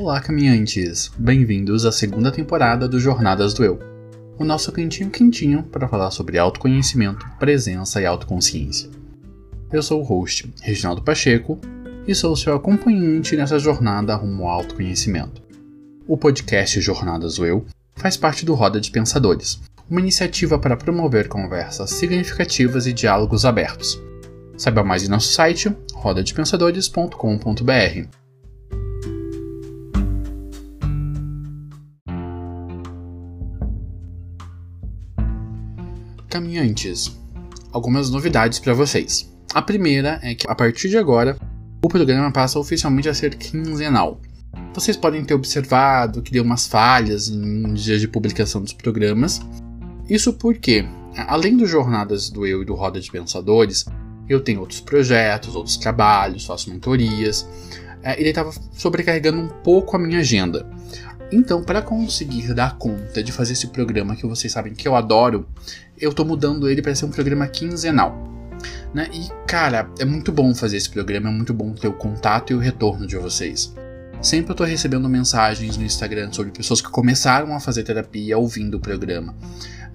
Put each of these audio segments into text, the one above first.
Olá, caminhantes! Bem-vindos à segunda temporada do Jornadas do Eu, o nosso cantinho quentinho para falar sobre autoconhecimento, presença e autoconsciência. Eu sou o host, Reginaldo Pacheco, e sou seu acompanhante nessa jornada rumo ao autoconhecimento. O podcast Jornadas do Eu faz parte do Roda de Pensadores, uma iniciativa para promover conversas significativas e diálogos abertos. Saiba mais em nosso site rodadepensadores.com.br. Caminhantes, algumas novidades para vocês. A primeira é que a partir de agora o programa passa oficialmente a ser quinzenal. Vocês podem ter observado que deu umas falhas em dias de publicação dos programas. Isso porque, além dos jornadas do Eu e do Roda de Pensadores, eu tenho outros projetos, outros trabalhos, faço mentorias. É, ele estava sobrecarregando um pouco a minha agenda. Então, para conseguir dar conta de fazer esse programa que vocês sabem que eu adoro, eu tô mudando ele para ser um programa quinzenal. Né? E, cara, é muito bom fazer esse programa, é muito bom ter o contato e o retorno de vocês. Sempre eu tô recebendo mensagens no Instagram sobre pessoas que começaram a fazer terapia ouvindo o programa.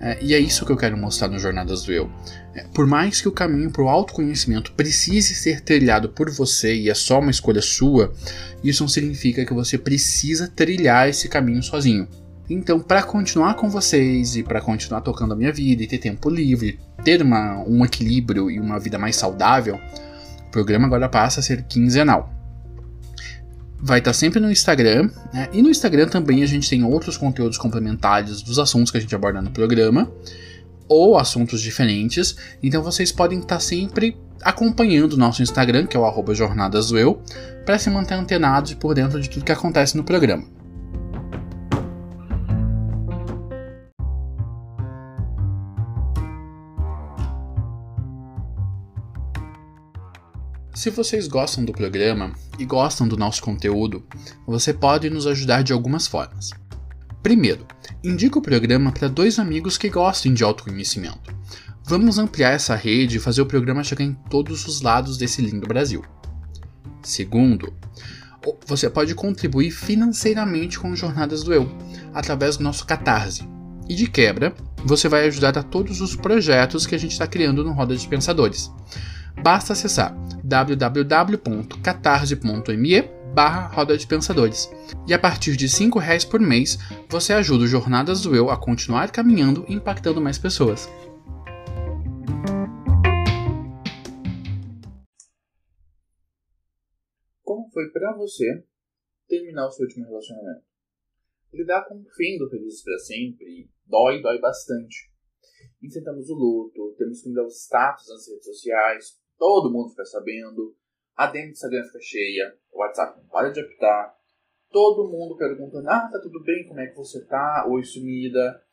É, e é isso que eu quero mostrar no Jornadas do Eu. É, por mais que o caminho para o autoconhecimento precise ser trilhado por você e é só uma escolha sua, isso não significa que você precisa trilhar esse caminho sozinho. Então, para continuar com vocês e para continuar tocando a minha vida e ter tempo livre, ter uma, um equilíbrio e uma vida mais saudável, o programa agora passa a ser quinzenal vai estar sempre no Instagram, né? E no Instagram também a gente tem outros conteúdos complementares dos assuntos que a gente aborda no programa, ou assuntos diferentes. Então vocês podem estar sempre acompanhando o nosso Instagram, que é o arroba para se manter antenados e por dentro de tudo que acontece no programa. Se vocês gostam do programa e gostam do nosso conteúdo, você pode nos ajudar de algumas formas. Primeiro, indique o programa para dois amigos que gostem de autoconhecimento. Vamos ampliar essa rede e fazer o programa chegar em todos os lados desse lindo Brasil. Segundo, você pode contribuir financeiramente com Jornadas do Eu, através do nosso Catarse. E de quebra, você vai ajudar a todos os projetos que a gente está criando no Roda de Pensadores. Basta acessar www.catarse.me barra Roda de Pensadores. E a partir de R$ reais por mês, você ajuda o Jornadas do Eu a continuar caminhando e impactando mais pessoas. Como foi para você terminar o seu último relacionamento? Lidar com o fim do Felizes para Sempre dói, dói bastante. Enfrentamos o luto, temos que mudar os status nas redes sociais, todo mundo fica sabendo, a DM do Instagram fica cheia, o WhatsApp não para de apitar, todo mundo perguntando, ah, tá tudo bem, como é que você tá? Oi, sumida.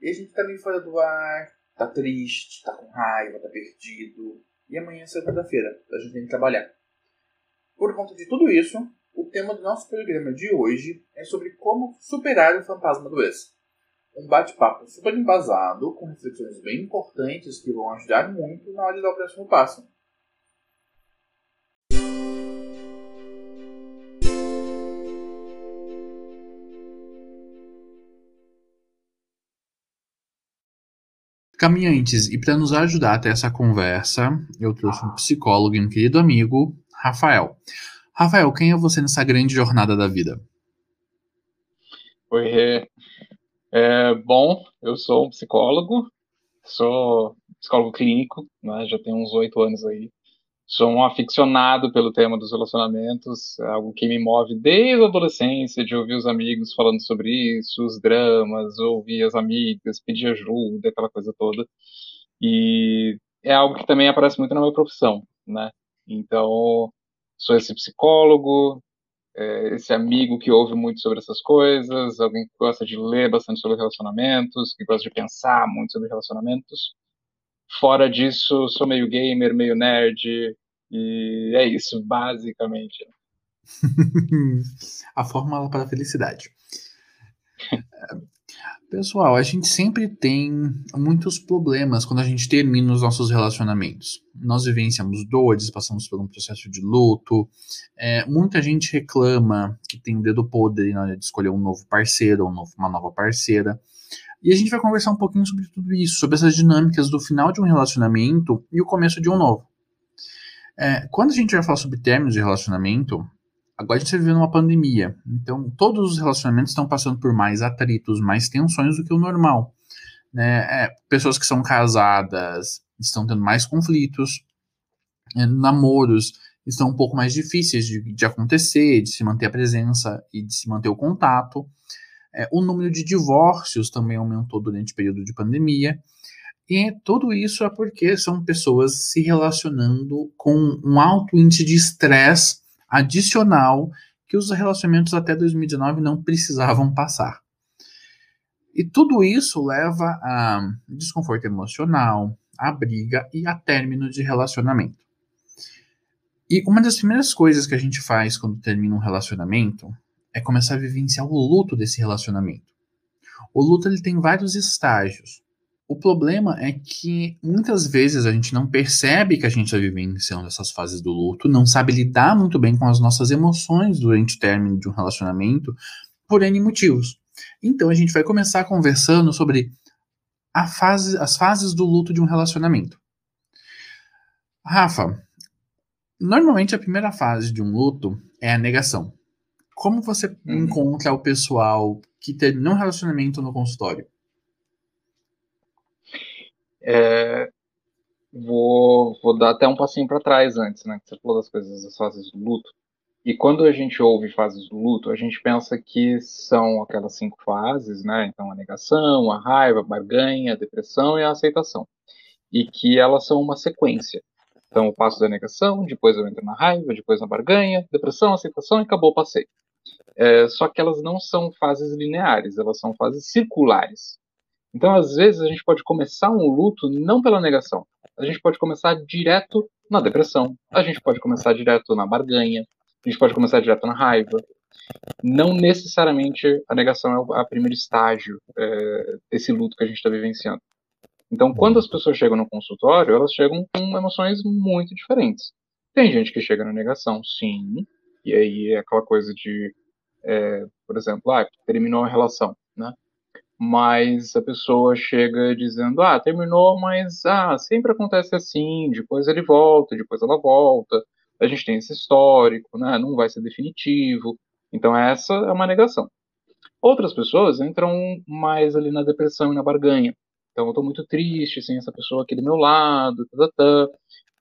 E a gente tá meio fora do ar, tá triste, tá com raiva, tá perdido. E amanhã é segunda-feira, a gente tem que trabalhar. Por conta de tudo isso, o tema do nosso programa de hoje é sobre como superar o fantasma do ex. Um bate-papo super embasado, com reflexões bem importantes que vão ajudar muito na hora de dar o próximo passo. Caminhantes, e para nos ajudar a ter essa conversa, eu trouxe um psicólogo e um querido amigo, Rafael. Rafael, quem é você nessa grande jornada da vida? Oi, é, bom, eu sou um psicólogo, sou psicólogo clínico, né, já tenho uns oito anos aí. Sou um aficionado pelo tema dos relacionamentos, é algo que me move desde a adolescência, de ouvir os amigos falando sobre isso, os dramas, ouvir as amigas, pedir ajuda, aquela coisa toda. E é algo que também aparece muito na minha profissão, né? Então, sou esse psicólogo, é, esse amigo que ouve muito sobre essas coisas, alguém que gosta de ler bastante sobre relacionamentos, que gosta de pensar muito sobre relacionamentos. Fora disso, sou meio gamer, meio nerd, e é isso, basicamente. a fórmula para a felicidade. Pessoal, a gente sempre tem muitos problemas quando a gente termina os nossos relacionamentos. Nós vivenciamos dores, passamos por um processo de luto. É, muita gente reclama que tem dedo podre na hora de escolher um novo parceiro ou uma nova parceira. E a gente vai conversar um pouquinho sobre tudo isso, sobre essas dinâmicas do final de um relacionamento e o começo de um novo. É, quando a gente vai falar sobre términos de relacionamento, agora a gente está vivendo uma pandemia. Então, todos os relacionamentos estão passando por mais atritos, mais tensões do que o normal. Né? É, pessoas que são casadas estão tendo mais conflitos. É, namoros estão um pouco mais difíceis de, de, acontecer, de se manter a presença e de se manter o contato. É, o número de divórcios também aumentou durante o período de pandemia. E tudo isso é porque são pessoas se relacionando com um alto índice de estresse adicional que os relacionamentos até 2019 não precisavam passar. E tudo isso leva a desconforto emocional, a briga e a término de relacionamento. E uma das primeiras coisas que a gente faz quando termina um relacionamento é começar a vivenciar o luto desse relacionamento. O luto ele tem vários estágios. O problema é que muitas vezes a gente não percebe que a gente está vivenciando essas fases do luto, não sabe lidar muito bem com as nossas emoções durante o término de um relacionamento, por N motivos. Então a gente vai começar conversando sobre fase, as fases do luto de um relacionamento. Rafa, normalmente a primeira fase de um luto é a negação. Como você uhum. encontra o pessoal que terminou um relacionamento no consultório? É, vou, vou dar até um passinho para trás antes, né? Você falou das coisas, das fases do luto. E quando a gente ouve fases do luto, a gente pensa que são aquelas cinco fases, né? Então, a negação, a raiva, a barganha, a depressão e a aceitação. E que elas são uma sequência. Então, eu passo da negação, depois eu entro na raiva, depois na barganha, depressão, aceitação e acabou o passeio. É, só que elas não são fases lineares, elas são fases circulares. Então, às vezes, a gente pode começar um luto não pela negação. A gente pode começar direto na depressão. A gente pode começar direto na barganha. A gente pode começar direto na raiva. Não necessariamente a negação é o primeiro estágio é, desse luto que a gente está vivenciando. Então, quando as pessoas chegam no consultório, elas chegam com emoções muito diferentes. Tem gente que chega na negação, sim, e aí é aquela coisa de, é, por exemplo, ah, terminou a relação, né? Mas a pessoa chega dizendo, ah, terminou, mas ah, sempre acontece assim, depois ele volta, depois ela volta, a gente tem esse histórico, né, não vai ser definitivo, então essa é uma negação. Outras pessoas entram mais ali na depressão e na barganha, então eu estou muito triste sem essa pessoa aqui do meu lado, tá, tá, tá,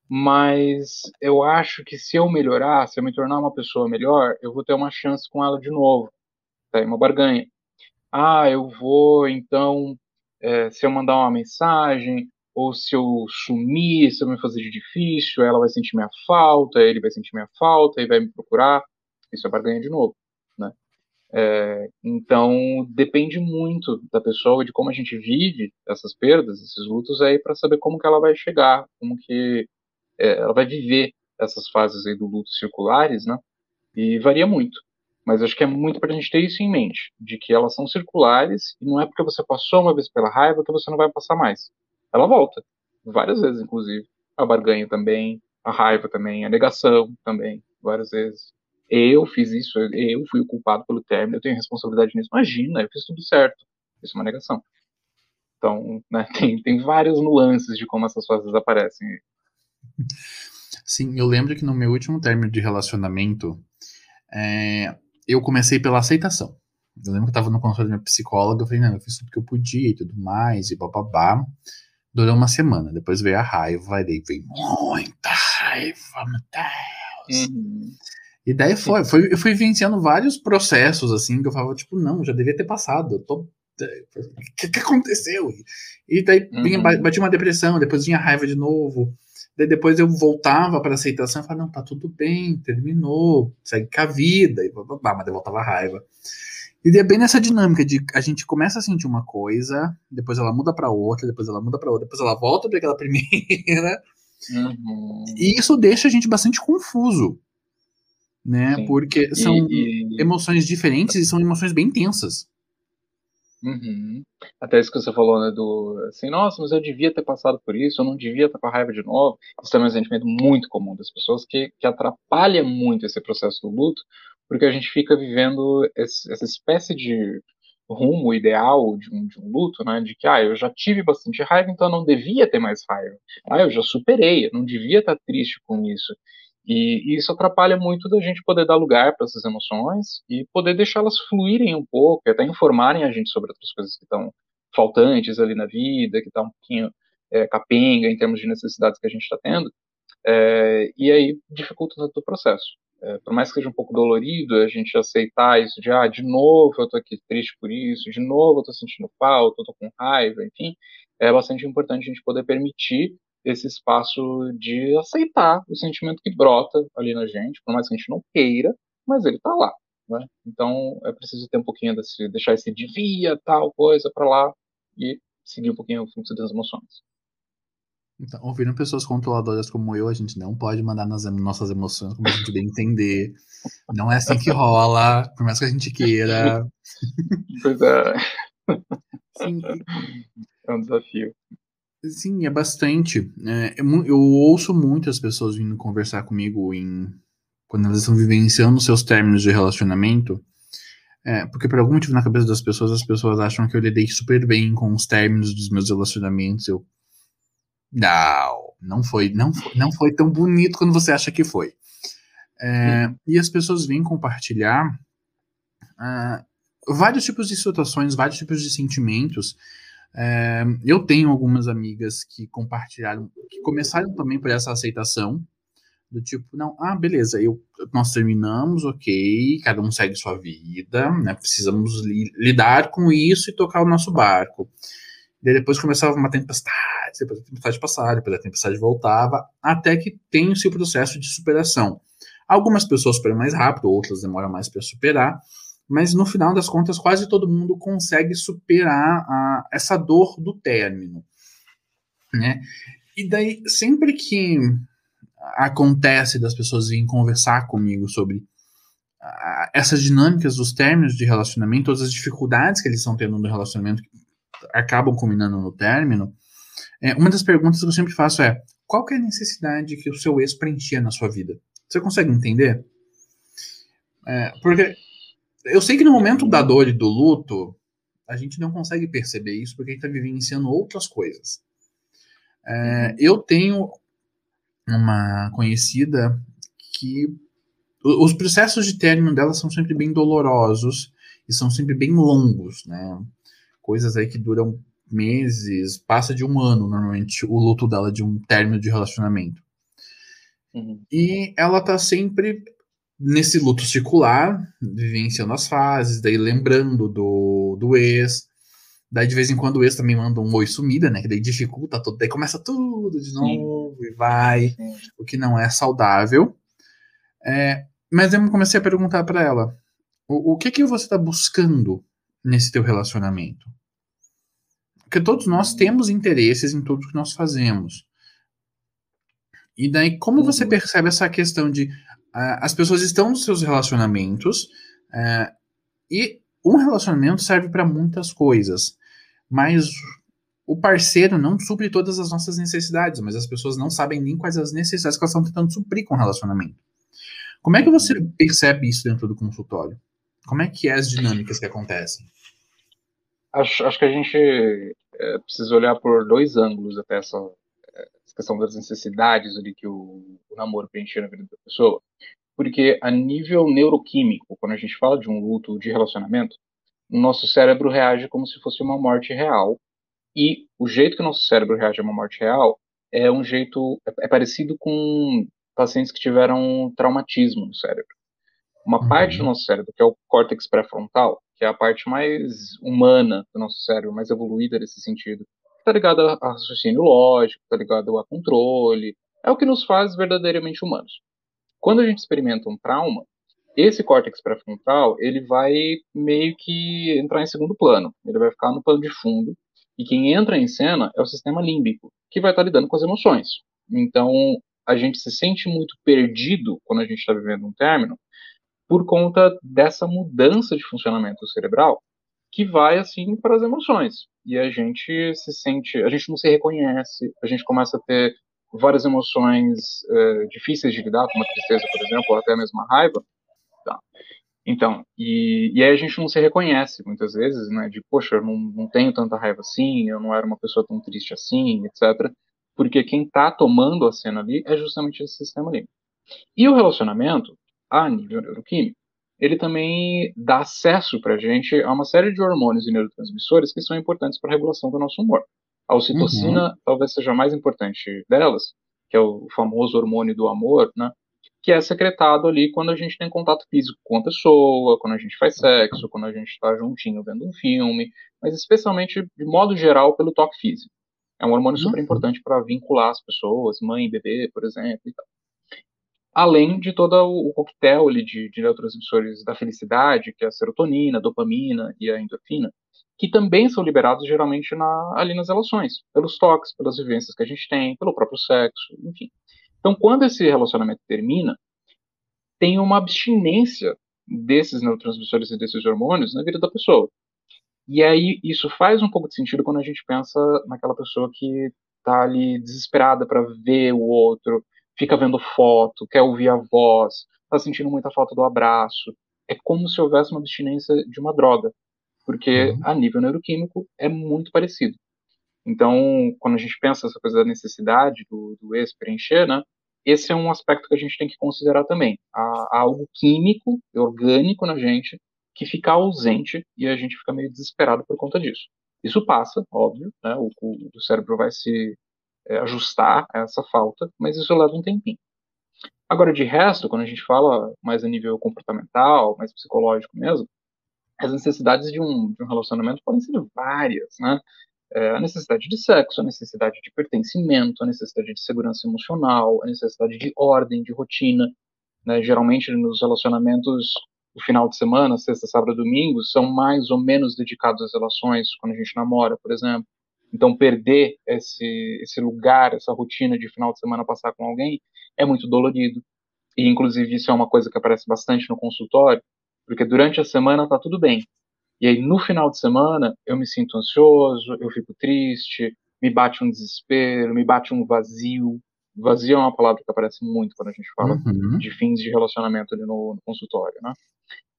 mas eu acho que se eu melhorar, se eu me tornar uma pessoa melhor, eu vou ter uma chance com ela de novo, tá, é uma barganha ah, eu vou, então, é, se eu mandar uma mensagem, ou se eu sumir, se eu me fazer de difícil, ela vai sentir minha falta, ele vai sentir minha falta e vai me procurar, isso é barganha de novo, né? É, então, depende muito da pessoa e de como a gente vive essas perdas, esses lutos aí, para saber como que ela vai chegar, como que é, ela vai viver essas fases aí do luto circulares, né? E varia muito. Mas acho que é muito para a gente ter isso em mente, de que elas são circulares e não é porque você passou uma vez pela raiva que você não vai passar mais. Ela volta, várias vezes, inclusive. A barganha também, a raiva também, a negação também, várias vezes. Eu fiz isso, eu fui o culpado pelo término, eu tenho responsabilidade nisso. Imagina, eu fiz tudo certo. Isso é uma negação. Então, né, tem, tem várias nuances de como essas fases aparecem. Sim, eu lembro que no meu último término de relacionamento, é, eu comecei pela aceitação. Eu lembro que eu tava no consultório da minha psicóloga, eu falei, não, eu fiz tudo que eu podia e tudo mais, e bababá. Durou uma semana, depois veio a raiva, e daí veio muita raiva, meu Deus. Uhum. E daí foi, foi, eu fui vivenciando vários processos, assim, que eu falava, tipo, não, já devia ter passado, eu tô... O que, que aconteceu? E daí uhum. vinha, bati uma depressão, depois vinha raiva de novo. Daí depois eu voltava para aceitação e falava, não, tá tudo bem, terminou, segue com a vida, e blá, blá, blá, mas eu voltava a raiva. E é bem nessa dinâmica de a gente começa a sentir uma coisa, depois ela muda para outra, depois ela muda para outra, depois ela volta para aquela primeira. Uhum. E isso deixa a gente bastante confuso, né? Sim. Porque são e, e... emoções diferentes e são emoções bem intensas. Uhum. Até isso que você falou, né, do assim, nossa, mas eu devia ter passado por isso, eu não devia estar com a raiva de novo. Isso também é um sentimento muito comum das pessoas que, que atrapalha muito esse processo do luto, porque a gente fica vivendo esse, essa espécie de rumo ideal de um, de um luto, né, de que, ah, eu já tive bastante raiva, então eu não devia ter mais raiva. Ah, eu já superei, eu não devia estar triste com isso. E, e isso atrapalha muito da gente poder dar lugar para essas emoções e poder deixá-las fluírem um pouco, e até informarem a gente sobre outras coisas que estão faltantes ali na vida, que está um pouquinho é, capenga em termos de necessidades que a gente está tendo. É, e aí dificulta todo o processo. É, por mais que seja um pouco dolorido a gente aceitar isso de, ah, de novo eu tô aqui triste por isso, de novo eu tô sentindo falta, eu tô com raiva, enfim, é bastante importante a gente poder permitir esse espaço de aceitar o sentimento que brota ali na gente, por mais que a gente não queira, mas ele tá lá, né? Então é preciso ter um pouquinho desse, deixar esse devia tal coisa para lá e seguir um pouquinho o fluxo das emoções. Então, ouvindo pessoas controladoras como eu, a gente não pode mandar nas nossas emoções como a gente bem entender. Não é assim que rola, por mais que a gente queira. Pois é. Sim. É um desafio. Sim, é bastante. É, eu ouço muitas pessoas vindo conversar comigo em quando elas estão vivenciando seus términos de relacionamento. É, porque por algum motivo na cabeça das pessoas, as pessoas acham que eu lidei super bem com os términos dos meus relacionamentos. Eu. Não, não foi, não foi, não foi tão bonito quando você acha que foi. É, e as pessoas vêm compartilhar uh, vários tipos de situações, vários tipos de sentimentos é, eu tenho algumas amigas que compartilharam, que começaram também por essa aceitação, do tipo, não, ah, beleza, eu, nós terminamos, ok, cada um segue sua vida, né, precisamos li, lidar com isso e tocar o nosso barco. E depois começava uma tempestade, depois a tempestade passava, depois a tempestade voltava, até que tem-se o processo de superação. Algumas pessoas superam mais rápido, outras demoram mais para superar, mas no final das contas quase todo mundo consegue superar a, essa dor do término, né? E daí sempre que acontece das pessoas virem conversar comigo sobre essas dinâmicas dos términos de relacionamento, todas as dificuldades que eles estão tendo no relacionamento que acabam culminando no término, é, uma das perguntas que eu sempre faço é: qual é a necessidade que o seu ex preenchia na sua vida? Você consegue entender? É, porque eu sei que no momento da dor e do luto, a gente não consegue perceber isso porque a gente está vivenciando outras coisas. É, uhum. eu tenho uma conhecida que os processos de término dela são sempre bem dolorosos e são sempre bem longos, né? Coisas aí que duram meses, passa de um ano normalmente o luto dela de um término de relacionamento. Uhum. E ela tá sempre nesse luto circular, vivenciando as fases, daí lembrando do, do ex. Daí de vez em quando o ex também manda um oi sumida, né? Que daí dificulta tudo, daí começa tudo de novo Sim. e vai, Sim. o que não é saudável. É, mas eu comecei a perguntar para ela: o, o que que você está buscando nesse teu relacionamento? Porque todos nós temos interesses em tudo que nós fazemos. E daí, como você uhum. percebe essa questão de as pessoas estão nos seus relacionamentos uh, e um relacionamento serve para muitas coisas, mas o parceiro não supre todas as nossas necessidades, mas as pessoas não sabem nem quais as necessidades que elas estão tentando suprir com o relacionamento. Como é que você percebe isso dentro do consultório? Como é que é as dinâmicas que acontecem? Acho, acho que a gente é, precisa olhar por dois ângulos até essa questão das necessidades ali que o, o namoro preenche na vida da pessoa. Porque a nível neuroquímico, quando a gente fala de um luto de relacionamento, o nosso cérebro reage como se fosse uma morte real. E o jeito que o nosso cérebro reage a uma morte real é um jeito é, é parecido com pacientes que tiveram traumatismo no cérebro. Uma uhum. parte do nosso cérebro, que é o córtex pré-frontal, que é a parte mais humana do nosso cérebro, mais evoluída nesse sentido, está ligado a raciocínio lógico, está ligado a controle, é o que nos faz verdadeiramente humanos. Quando a gente experimenta um trauma, esse córtex pré-frontal, ele vai meio que entrar em segundo plano, ele vai ficar no plano de fundo, e quem entra em cena é o sistema límbico, que vai estar lidando com as emoções. Então, a gente se sente muito perdido quando a gente está vivendo um término, por conta dessa mudança de funcionamento cerebral que vai assim para as emoções. E a gente se sente, a gente não se reconhece, a gente começa a ter várias emoções uh, difíceis de lidar, como a tristeza, por exemplo, ou até mesmo a raiva. Tá. Então, e, e aí a gente não se reconhece muitas vezes, né? De, poxa, eu não, não tenho tanta raiva assim, eu não era uma pessoa tão triste assim, etc. Porque quem está tomando a cena ali é justamente esse sistema ali. E o relacionamento, a nível neuroquímico, ele também dá acesso para a gente a uma série de hormônios e neurotransmissores que são importantes para a regulação do nosso humor. A ocitocina uhum. talvez seja a mais importante delas, que é o famoso hormônio do amor, né? que é secretado ali quando a gente tem contato físico com a pessoa, quando a gente faz sexo, quando a gente está juntinho vendo um filme, mas especialmente, de modo geral, pelo toque físico. É um hormônio super uhum. importante para vincular as pessoas, mãe, bebê, por exemplo, e tal. Além de todo o coquetel de, de neurotransmissores da felicidade, que é a serotonina, a dopamina e a endorfina, que também são liberados geralmente na, ali nas relações, pelos toques, pelas vivências que a gente tem, pelo próprio sexo, enfim. Então, quando esse relacionamento termina, tem uma abstinência desses neurotransmissores e desses hormônios na vida da pessoa. E aí isso faz um pouco de sentido quando a gente pensa naquela pessoa que está ali desesperada para ver o outro, fica vendo foto, quer ouvir a voz, está sentindo muita falta do abraço. É como se houvesse uma abstinência de uma droga, porque uhum. a nível neuroquímico é muito parecido. Então, quando a gente pensa essa coisa da necessidade do, do ex preencher, né, esse é um aspecto que a gente tem que considerar também. Há, há algo químico, orgânico na gente, que fica ausente e a gente fica meio desesperado por conta disso. Isso passa, óbvio, né, o, o cérebro vai se ajustar a essa falta, mas isso leva um tempinho. Agora, de resto, quando a gente fala mais a nível comportamental, mais psicológico mesmo, as necessidades de um, de um relacionamento podem ser várias, né? É, a necessidade de sexo, a necessidade de pertencimento, a necessidade de segurança emocional, a necessidade de ordem, de rotina. Né? Geralmente, nos relacionamentos, o final de semana, sexta, sábado, domingo, são mais ou menos dedicados às relações, quando a gente namora, por exemplo. Então, perder esse, esse lugar, essa rotina de final de semana passar com alguém é muito dolorido. E, inclusive, isso é uma coisa que aparece bastante no consultório, porque durante a semana tá tudo bem, e aí, no final de semana, eu me sinto ansioso, eu fico triste, me bate um desespero, me bate um vazio. Vazio é uma palavra que aparece muito quando a gente fala uhum. de fins de relacionamento ali no, no consultório, né?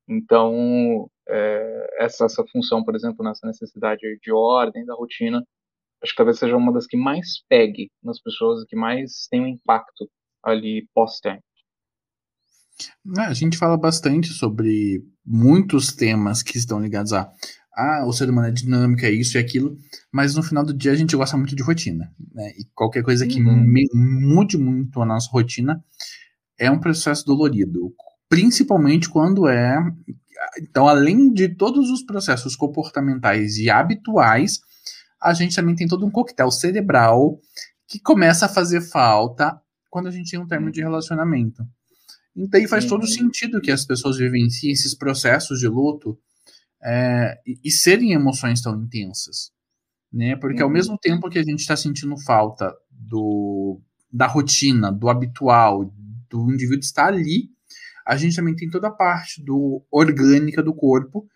Então, é, essa, essa função, por exemplo, nessa necessidade de ordem da rotina, acho que talvez seja uma das que mais pegue nas pessoas e que mais tem um impacto ali pós-término. É, a gente fala bastante sobre muitos temas que estão ligados a ah, o ser humano é dinâmico, é isso e aquilo, mas no final do dia a gente gosta muito de rotina, né? E qualquer coisa que uhum. mude muito a nossa rotina é um processo dolorido, principalmente quando é. Então, além de todos os processos comportamentais e habituais, a gente também tem todo um coquetel cerebral que começa a fazer falta quando a gente tem um termo de relacionamento. Então aí faz todo uhum. sentido que as pessoas vivenciem esses processos de luto é, e, e, serem emoções tão intensas. Né? Porque ao uhum. mesmo tempo que a gente está sentindo falta do, da rotina, do habitual, do indivíduo estar ali, a gente também tem toda a parte do orgânica do corpo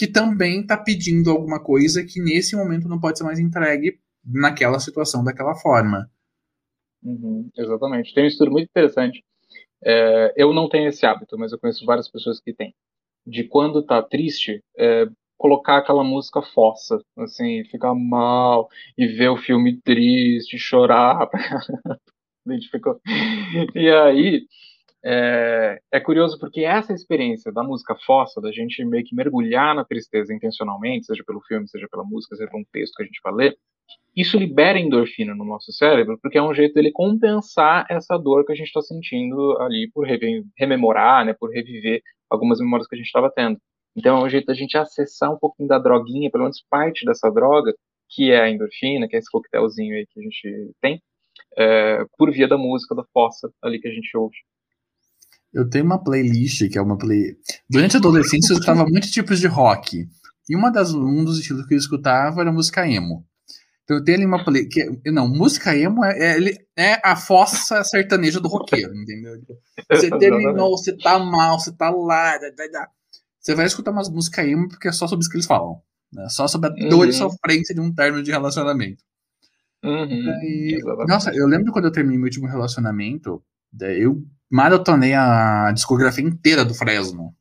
que também está pedindo alguma coisa que nesse momento não pode ser mais entregue naquela situação daquela forma. Uhum, exatamente. Tem um estudo muito interessante é, eu não tenho esse hábito, mas eu conheço várias pessoas que têm. De quando tá triste, é, colocar aquela música fossa, assim, ficar mal e ver o filme triste, chorar. Identificou? E aí, é, é, curioso porque essa experiência da música fossa, da gente meio que mergulhar na tristeza intencionalmente, seja pelo filme, seja pela música, seja por um texto que a gente vai ler, isso libera endorfina no nosso cérebro, porque é um jeito dele compensar essa dor que a gente está sentindo ali por rememorar, né, por reviver algumas memórias que a gente estava tendo. Então é um jeito da gente acessar um pouquinho da droguinha, pelo menos parte dessa droga, que é a endorfina, que é esse coquetelzinho aí que a gente tem, é, por via da música, da fossa ali que a gente ouve. Eu tenho uma playlist que é uma play. Durante a adolescência eu escutava muitos tipos de rock. E uma das, um dos estilos que eu escutava era música emo. Então eu tenho ali uma play. Que, não, música emo é, é, é a fossa sertaneja do roqueiro, entendeu? Você terminou, você tá mal, você tá lá. Você vai escutar umas músicas emo porque é só sobre isso que eles falam. Né? Só sobre a dor e uhum. sofrência de um término de relacionamento. Uhum, e, nossa, eu lembro quando eu terminei meu último relacionamento, eu maratonei a discografia inteira do Fresno.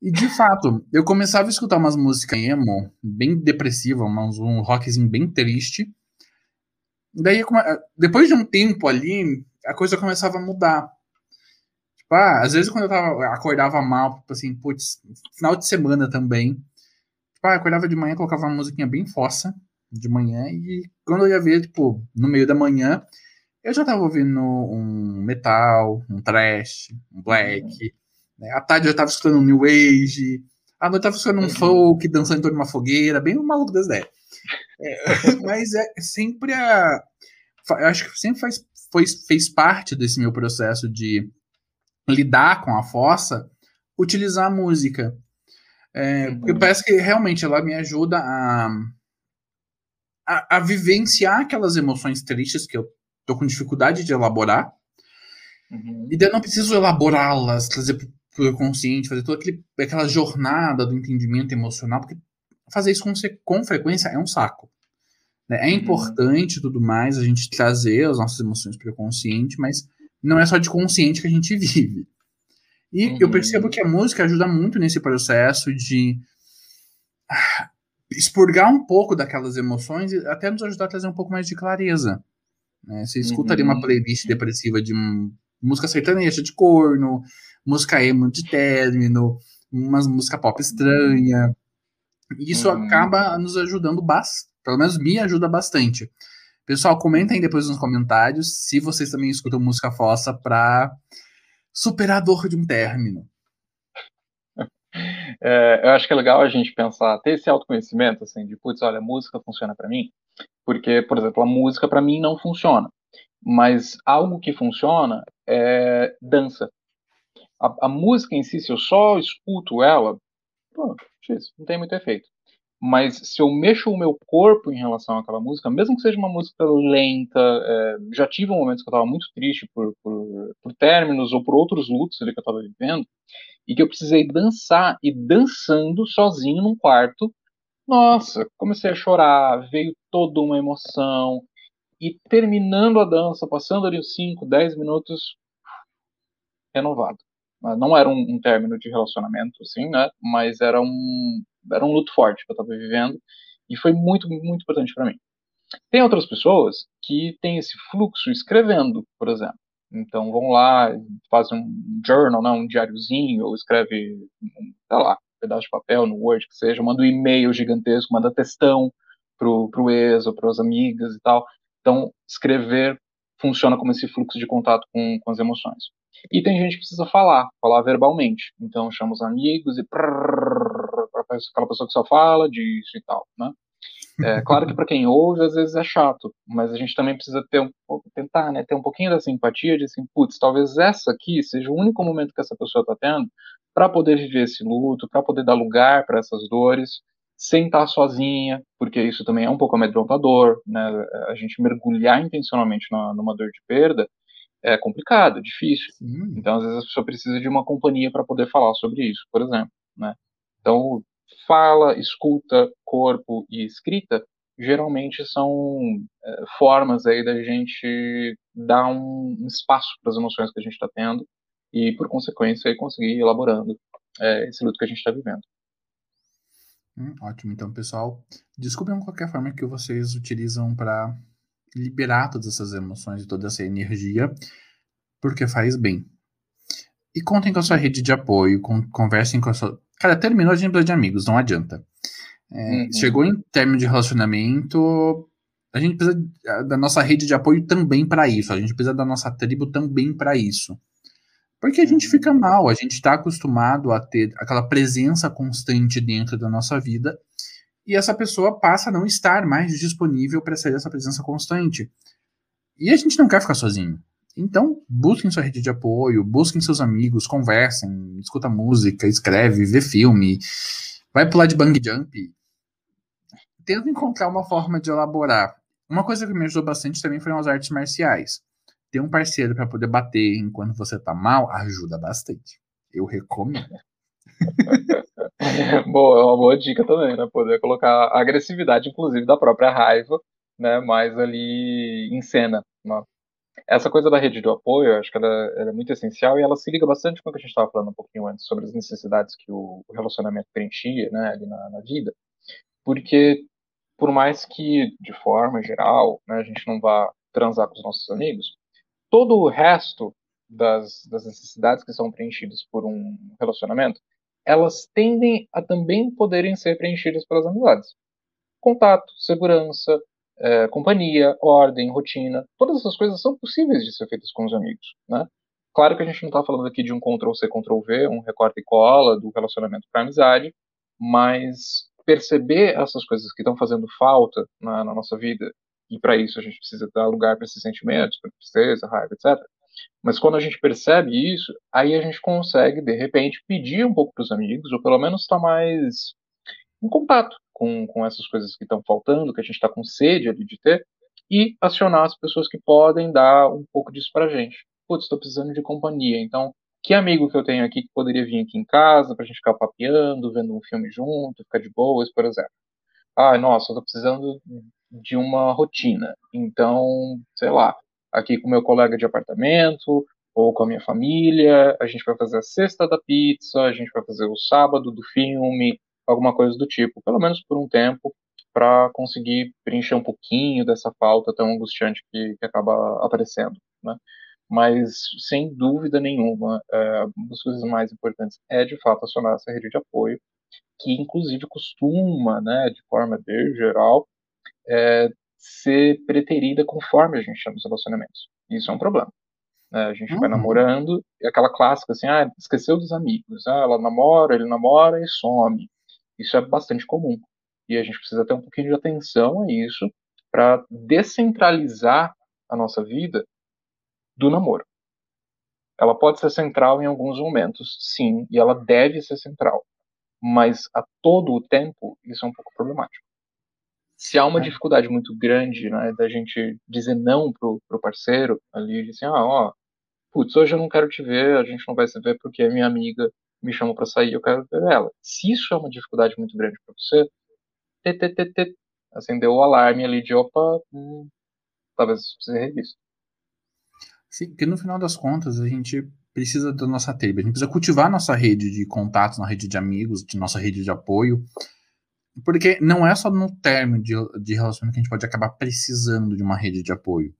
E de fato, eu começava a escutar umas músicas emo, bem depressivas, um rockzinho bem triste. Daí, depois de um tempo ali, a coisa começava a mudar. Tipo, ah, às vezes quando eu tava, acordava mal, tipo assim, putz, final de semana também. Tipo, ah, acordava de manhã, colocava uma musiquinha bem fossa de manhã, e quando eu ia ver, tipo, no meio da manhã, eu já tava ouvindo um metal, um thrash, um black. Né? À tarde eu tava escutando um new age. À noite eu tava escutando um uhum. folk, dançando em torno de uma fogueira, bem o maluco das ideias. É, mas é sempre a. Eu acho que sempre faz, foi, fez parte desse meu processo de lidar com a fossa, utilizar a música. É, porque uhum. parece que realmente ela me ajuda a, a, a, vivenciar aquelas emoções tristes que eu tô com dificuldade de elaborar. Uhum. E daí eu não preciso elaborá-las, trazer para o consciente, fazer toda aquele, aquela jornada do entendimento emocional, porque fazer isso com, com frequência é um saco. Né? É uhum. importante tudo mais a gente trazer as nossas emoções para o consciente, mas não é só de consciente que a gente vive. E uhum. eu percebo que a música ajuda muito nesse processo de ah, expurgar um pouco daquelas emoções e até nos ajudar a trazer um pouco mais de clareza. Né? Você escuta uhum. ali uma uhum. playlist depressiva de música sertaneja de corno, música emo de término, umas música pop estranha. Isso uhum. acaba nos ajudando bastante, pelo menos me ajuda bastante. Pessoal, comentem depois nos comentários se vocês também escutam música fossa para superar a dor de um término. É, eu acho que é legal a gente pensar, ter esse autoconhecimento, assim, de, putz, olha, a música funciona para mim, porque, por exemplo, a música para mim não funciona. Mas algo que funciona é dança. A, a, música em si, se eu só escuto ela, pô, não tem muito efeito. Mas se eu mexo o meu corpo em relação àquela música, mesmo que seja uma música lenta, é, já tive um momento que eu estava muito triste por, por, por, términos ou por outros lutos que eu estava vivendo, e que eu precisei dançar, e dançando sozinho num quarto, nossa, comecei a chorar, veio toda uma emoção. E terminando a dança, passando ali uns 5, 10 minutos, renovado. Não era um, um, término de relacionamento, assim, né? Mas era um, era um luto forte que eu estava vivendo. E foi muito, muito importante para mim. Tem outras pessoas que têm esse fluxo escrevendo, por exemplo. Então vão lá, fazem um journal, né, um diáriozinho, ou escreve, sei lá, pedaço de papel no Word, que seja, manda um e-mail gigantesco, manda textão pro, pro ex ou pras amigas e tal. Então, escrever funciona como esse fluxo de contato com, com as emoções. E tem gente que precisa falar, falar verbalmente. Então, chama os amigos e prrr, aquela pessoa que só fala disso e tal, né? É, claro que para quem ouve, às vezes é chato, mas a gente também precisa ter um, tentar, né, ter um pouquinho dessa empatia de assim, putz, talvez essa aqui seja o único momento que essa pessoa está tendo para poder viver esse luto, para poder dar lugar para essas dores, sem estar sozinha, porque isso também é um pouco amedrontador, né? A gente mergulhar intencionalmente na, numa dor de perda é complicado, é difícil. Sim. Então, às vezes a pessoa precisa de uma companhia para poder falar sobre isso, por exemplo, né? Então, fala, escuta, corpo e escrita geralmente são é, formas aí da gente dar um, um espaço para as emoções que a gente está tendo e, por consequência, conseguir ir elaborando é, esse luto que a gente está vivendo. Hum, ótimo, então, pessoal, descubram qualquer forma que vocês utilizam para liberar todas essas emoções e toda essa energia, porque faz bem. E contem com a sua rede de apoio, conversem com a sua. Cara, terminou a gente precisa de amigos, não adianta. É, uhum. Chegou em término de relacionamento, a gente precisa da nossa rede de apoio também para isso. A gente precisa da nossa tribo também para isso. Porque a gente uhum. fica mal, a gente está acostumado a ter aquela presença constante dentro da nossa vida e essa pessoa passa a não estar mais disponível para ser essa presença constante. E a gente não quer ficar sozinho. Então, busquem sua rede de apoio, busquem seus amigos, conversem, escuta música, escreve, vê filme, vai pular de bang jump. Tenta encontrar uma forma de elaborar. Uma coisa que me ajudou bastante também foram as artes marciais. Ter um parceiro para poder bater enquanto você tá mal ajuda bastante. Eu recomendo. boa, é uma boa dica também, né? Poder colocar a agressividade, inclusive, da própria raiva, né? Mais ali em cena. Né? Essa coisa da rede de apoio, acho que ela, ela, é muito essencial e ela se liga bastante com o que a gente estava falando um pouquinho antes sobre as necessidades que o, o relacionamento preenchia, né? Ali na, na vida. Porque, por mais que, de forma geral, né, a gente não vá transar com os nossos amigos, todo o resto das, das necessidades que são preenchidas por um relacionamento, elas tendem a também poderem ser preenchidas pelas amizades. Contato, segurança, é, companhia, ordem, rotina, todas essas coisas são possíveis de ser feitas com os amigos, né? Claro que a gente não está falando aqui de um Ctrl-C, Ctrl-V, um recorte e cola do relacionamento para amizade, mas perceber essas coisas que estão fazendo falta na, na nossa vida, e para isso a gente precisa dar lugar para esses sentimentos, para tristeza, raiva, etc. Mas quando a gente percebe isso, aí a gente consegue, de repente, pedir um pouco para os amigos, ou pelo menos estar tá mais em contato com, com essas coisas que estão faltando, que a gente está com sede ali de ter, e acionar as pessoas que podem dar um pouco disso para a gente. Putz, estou precisando de companhia, então que amigo que eu tenho aqui que poderia vir aqui em casa para a gente ficar papeando, vendo um filme junto, ficar de boas, por exemplo. Ah, nossa, eu precisando de uma rotina. Então, sei lá, aqui com meu colega de apartamento ou com a minha família, a gente vai fazer a sexta da pizza, a gente vai fazer o sábado do filme, alguma coisa do tipo, pelo menos por um tempo, para conseguir preencher um pouquinho dessa falta tão angustiante que, que acaba aparecendo, né? Mas, sem dúvida nenhuma, é, uma das coisas mais importantes é, de fato, acionar essa rede de apoio, que, inclusive, costuma, né, de forma bem geral, é, ser preterida conforme a gente chama os relacionamentos. Isso é um problema. Né? A gente uhum. vai namorando, é aquela clássica assim, ah, esqueceu dos amigos. Ah, ela namora, ele namora e some. Isso é bastante comum. E a gente precisa ter um pouquinho de atenção a isso para descentralizar a nossa vida do namoro. Ela pode ser central em alguns momentos, sim, e ela deve ser central. Mas a todo o tempo, isso é um pouco problemático. Se há uma é. dificuldade muito grande, né, da gente dizer não pro, pro parceiro ali, assim, ah, ó, putz, hoje eu não quero te ver, a gente não vai se ver porque a minha amiga me chamou para sair, eu quero ver ela. Se isso é uma dificuldade muito grande para você, acendeu o alarme ali de opa, hum, talvez precise ser revisto. Sim, porque no final das contas a gente precisa da nossa tribo, a gente precisa cultivar nossa rede de contatos, nossa rede de amigos, de nossa rede de apoio, porque não é só no término de, de relacionamento que a gente pode acabar precisando de uma rede de apoio.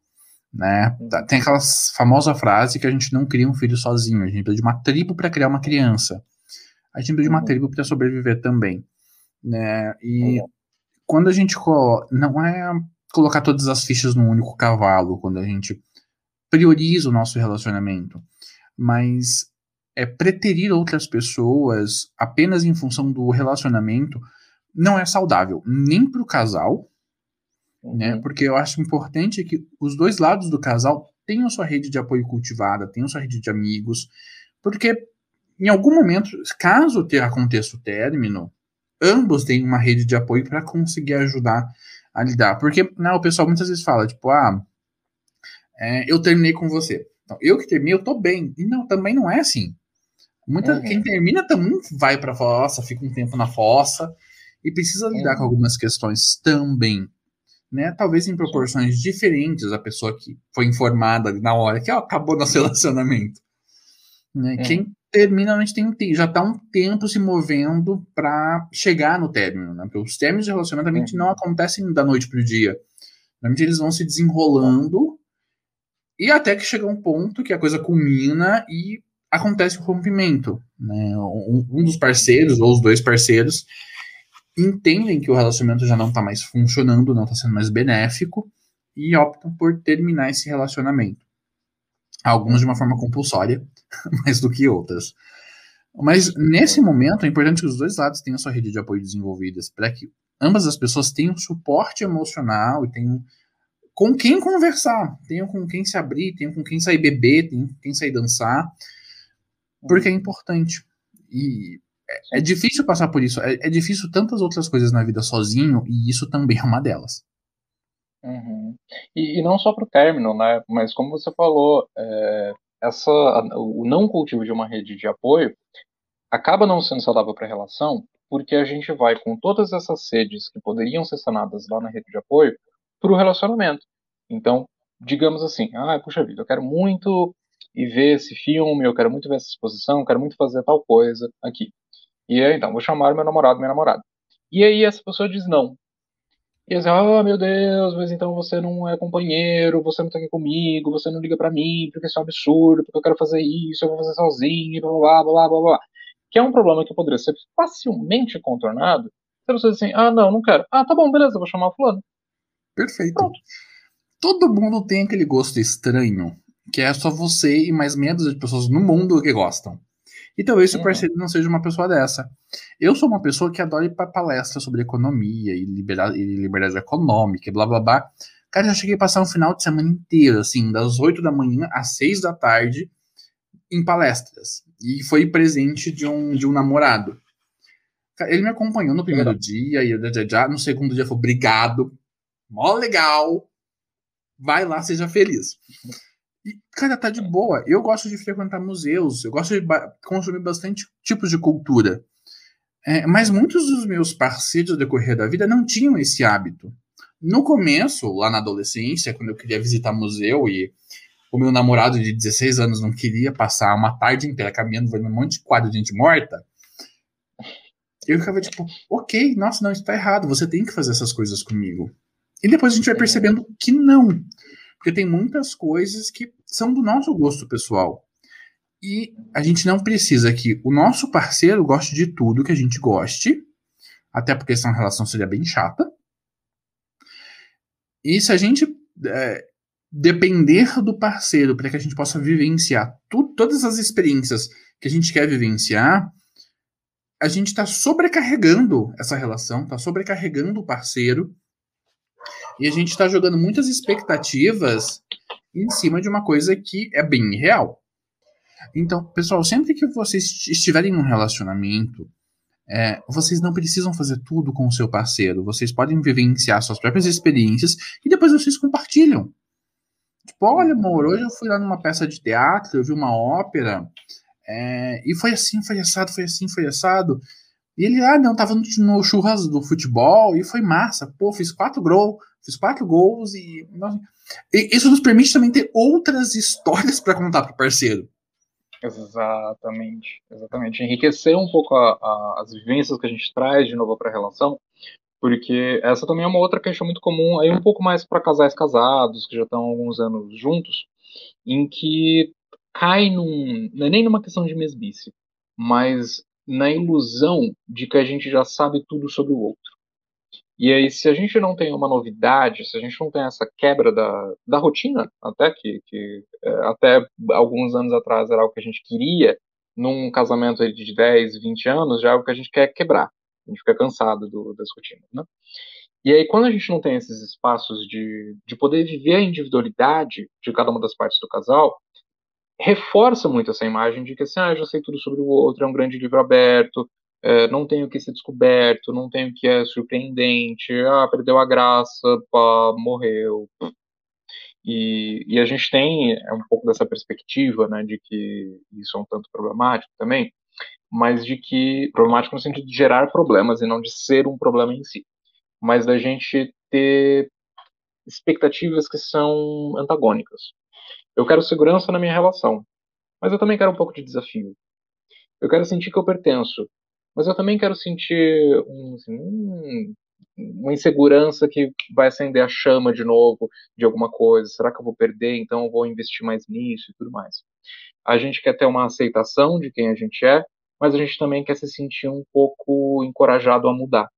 Né? Tá, tem aquela famosa frase que a gente não cria um filho sozinho, a gente precisa de uma tribo para criar uma criança. A gente precisa de uma uhum. tribo para sobreviver também. Né? E quando a gente coloca, não é colocar todas as fichas num único cavalo, quando a gente prioriza o nosso relacionamento, mas é preterir outras pessoas apenas em função do relacionamento não é saudável nem para o casal? Uhum. né? Porque eu acho importante que os dois lados do casal tenham sua rede de apoio cultivada, tenham sua rede de amigos, porque em algum momento, caso aconteça o término, ambos têm uma rede de apoio para conseguir ajudar a lidar. Porque né, o pessoal muitas vezes fala, tipo, ah, é, eu terminei com você. Então, eu que terminei, eu tô bem. E não, também não é assim. Muita, uhum. Quem termina também vai pra fossa, fica um tempo na fossa e precisa lidar uhum. com algumas questões também. Né? Talvez em proporções diferentes a pessoa que foi informada na hora que ó, acabou nosso relacionamento. Né? Uhum. Quem termina, a gente tem, já está um tempo se movendo para chegar no término. Né? Porque os términos de relacionamento não acontecem da noite para o dia. Normalmente eles vão se desenrolando e até que chega um ponto que a coisa culmina e acontece o rompimento. Né? Um, um dos parceiros, ou os dois parceiros, entendem que o relacionamento já não está mais funcionando, não está sendo mais benéfico, e optam por terminar esse relacionamento. Alguns de uma forma compulsória, mais do que outras. Mas nesse momento é importante que os dois lados tenham sua rede de apoio desenvolvidas para que ambas as pessoas tenham suporte emocional e tenham com quem conversar, tenham com quem se abrir, tenham com quem sair beber, tenham com quem sair dançar, porque é importante. E é, é difícil passar por isso. É, é, difícil tantas outras coisas na vida sozinho, e isso também é uma delas. Uhum. E, e, não só para o término, né? Mas como você falou, é, essa, o não cultivo de uma rede de apoio acaba não sendo saudável para a relação porque a gente vai com todas essas sedes que poderiam ser sanadas lá na rede de apoio para o relacionamento. Então, digamos assim, ah, puxa vida, eu quero muito ir ver esse filme, eu quero muito ver essa exposição, eu quero muito fazer tal coisa aqui. E aí, então, vou chamar meu namorado, minha namorada. E aí essa pessoa diz não. E aí, oh meu Deus, mas então você não é companheiro, você não tá aqui comigo, você não liga para mim, porque isso é um absurdo, porque eu quero fazer isso, eu vou fazer sozinho, blá blá blá blá blá blá que é um problema que poderia ser facilmente contornado se você diz assim, ah, não, não quero. Ah, tá bom, beleza, vou chamar o fulano. Perfeito. Pronto. Todo mundo tem aquele gosto estranho, que é só você e mais meia dúzia de pessoas no mundo que gostam. E talvez seu parceiro não seja uma pessoa dessa. Eu sou uma pessoa que adora ir para palestras sobre economia e liberdade, e liberdade econômica e blá blá blá. Cara, já cheguei a passar um final de semana inteiro, assim, das 8 da manhã às 6 da tarde, em palestras. E foi presente de um, de um namorado. Ele me acompanhou no primeiro dia, e já, já, no segundo dia foi obrigado. Mó legal. Vai lá, seja feliz. E, cara, tá de boa. Eu gosto de frequentar museus, eu gosto de ba consumir bastante tipos de cultura. É, mas muitos dos meus parceiros no decorrer da vida não tinham esse hábito. No começo, lá na adolescência, quando eu queria visitar museu e o meu namorado de 16 anos não queria passar uma tarde inteira caminhando, vendo um monte de quadro de gente morta, eu ficava tipo, ok, nossa, não, isso tá errado, você tem que fazer essas coisas comigo. E depois a gente vai percebendo que não. Porque tem muitas coisas que são do nosso gosto pessoal. E a gente não precisa que o nosso parceiro goste de tudo que a gente goste, até porque essa relação seria bem chata. E se a gente é, depender do parceiro para que a gente possa vivenciar tu, todas as experiências que a gente quer vivenciar, a gente está sobrecarregando essa relação, está sobrecarregando o parceiro e a gente está jogando muitas expectativas em cima de uma coisa que é bem real. Então, pessoal, sempre que vocês estiverem num relacionamento, é, vocês não precisam fazer tudo com o seu parceiro. Vocês podem vivenciar suas próprias experiências e depois vocês compartilham. Tipo, olha, amor, hoje eu fui lá numa peça de teatro, eu vi uma ópera, é, e foi assim, foi assado, foi assim, foi assado. E ele, ah, não, tava no, no churras do futebol e foi massa. Pô, fiz quatro gols, fiz quatro gols e, e isso nos permite também ter outras histórias para contar pro parceiro. Exatamente, exatamente. Enriquecer um pouco a, a, as vivências que a gente traz de novo para a relação porque essa também é uma outra queixa muito comum, aí um pouco mais para casais casados, que já estão alguns anos juntos, em que cai num. Não é nem numa questão de mesbice, mas na ilusão de que a gente já sabe tudo sobre o outro. E aí, se a gente não tem uma novidade, se a gente não tem essa quebra da, da rotina, até que, que é, até alguns anos atrás era algo que a gente queria, num casamento de 10, 20 anos, já é algo que a gente quer quebrar a gente fica cansado do, das rotinas, né? E aí, quando a gente não tem esses espaços de, de poder viver a individualidade de cada uma das partes do casal, reforça muito essa imagem de que assim, ah, já sei tudo sobre o outro, é um grande livro aberto, é, não tem o que ser descoberto, não tem o que é surpreendente, ah, perdeu a graça, pá, morreu. E, e a gente tem é um pouco dessa perspectiva, né, de que isso é um tanto problemático também, mas de que problemático no sentido de gerar problemas e não de ser um problema em si, mas da gente ter expectativas que são antagônicas. Eu quero segurança na minha relação, mas eu também quero um pouco de desafio. Eu quero sentir que eu pertenço, mas eu também quero sentir um, assim, uma insegurança que vai acender a chama de novo de alguma coisa. Será que eu vou perder? Então eu vou investir mais nisso e tudo mais. A gente quer ter uma aceitação de quem a gente é, mas a gente também quer se sentir um pouco encorajado a mudar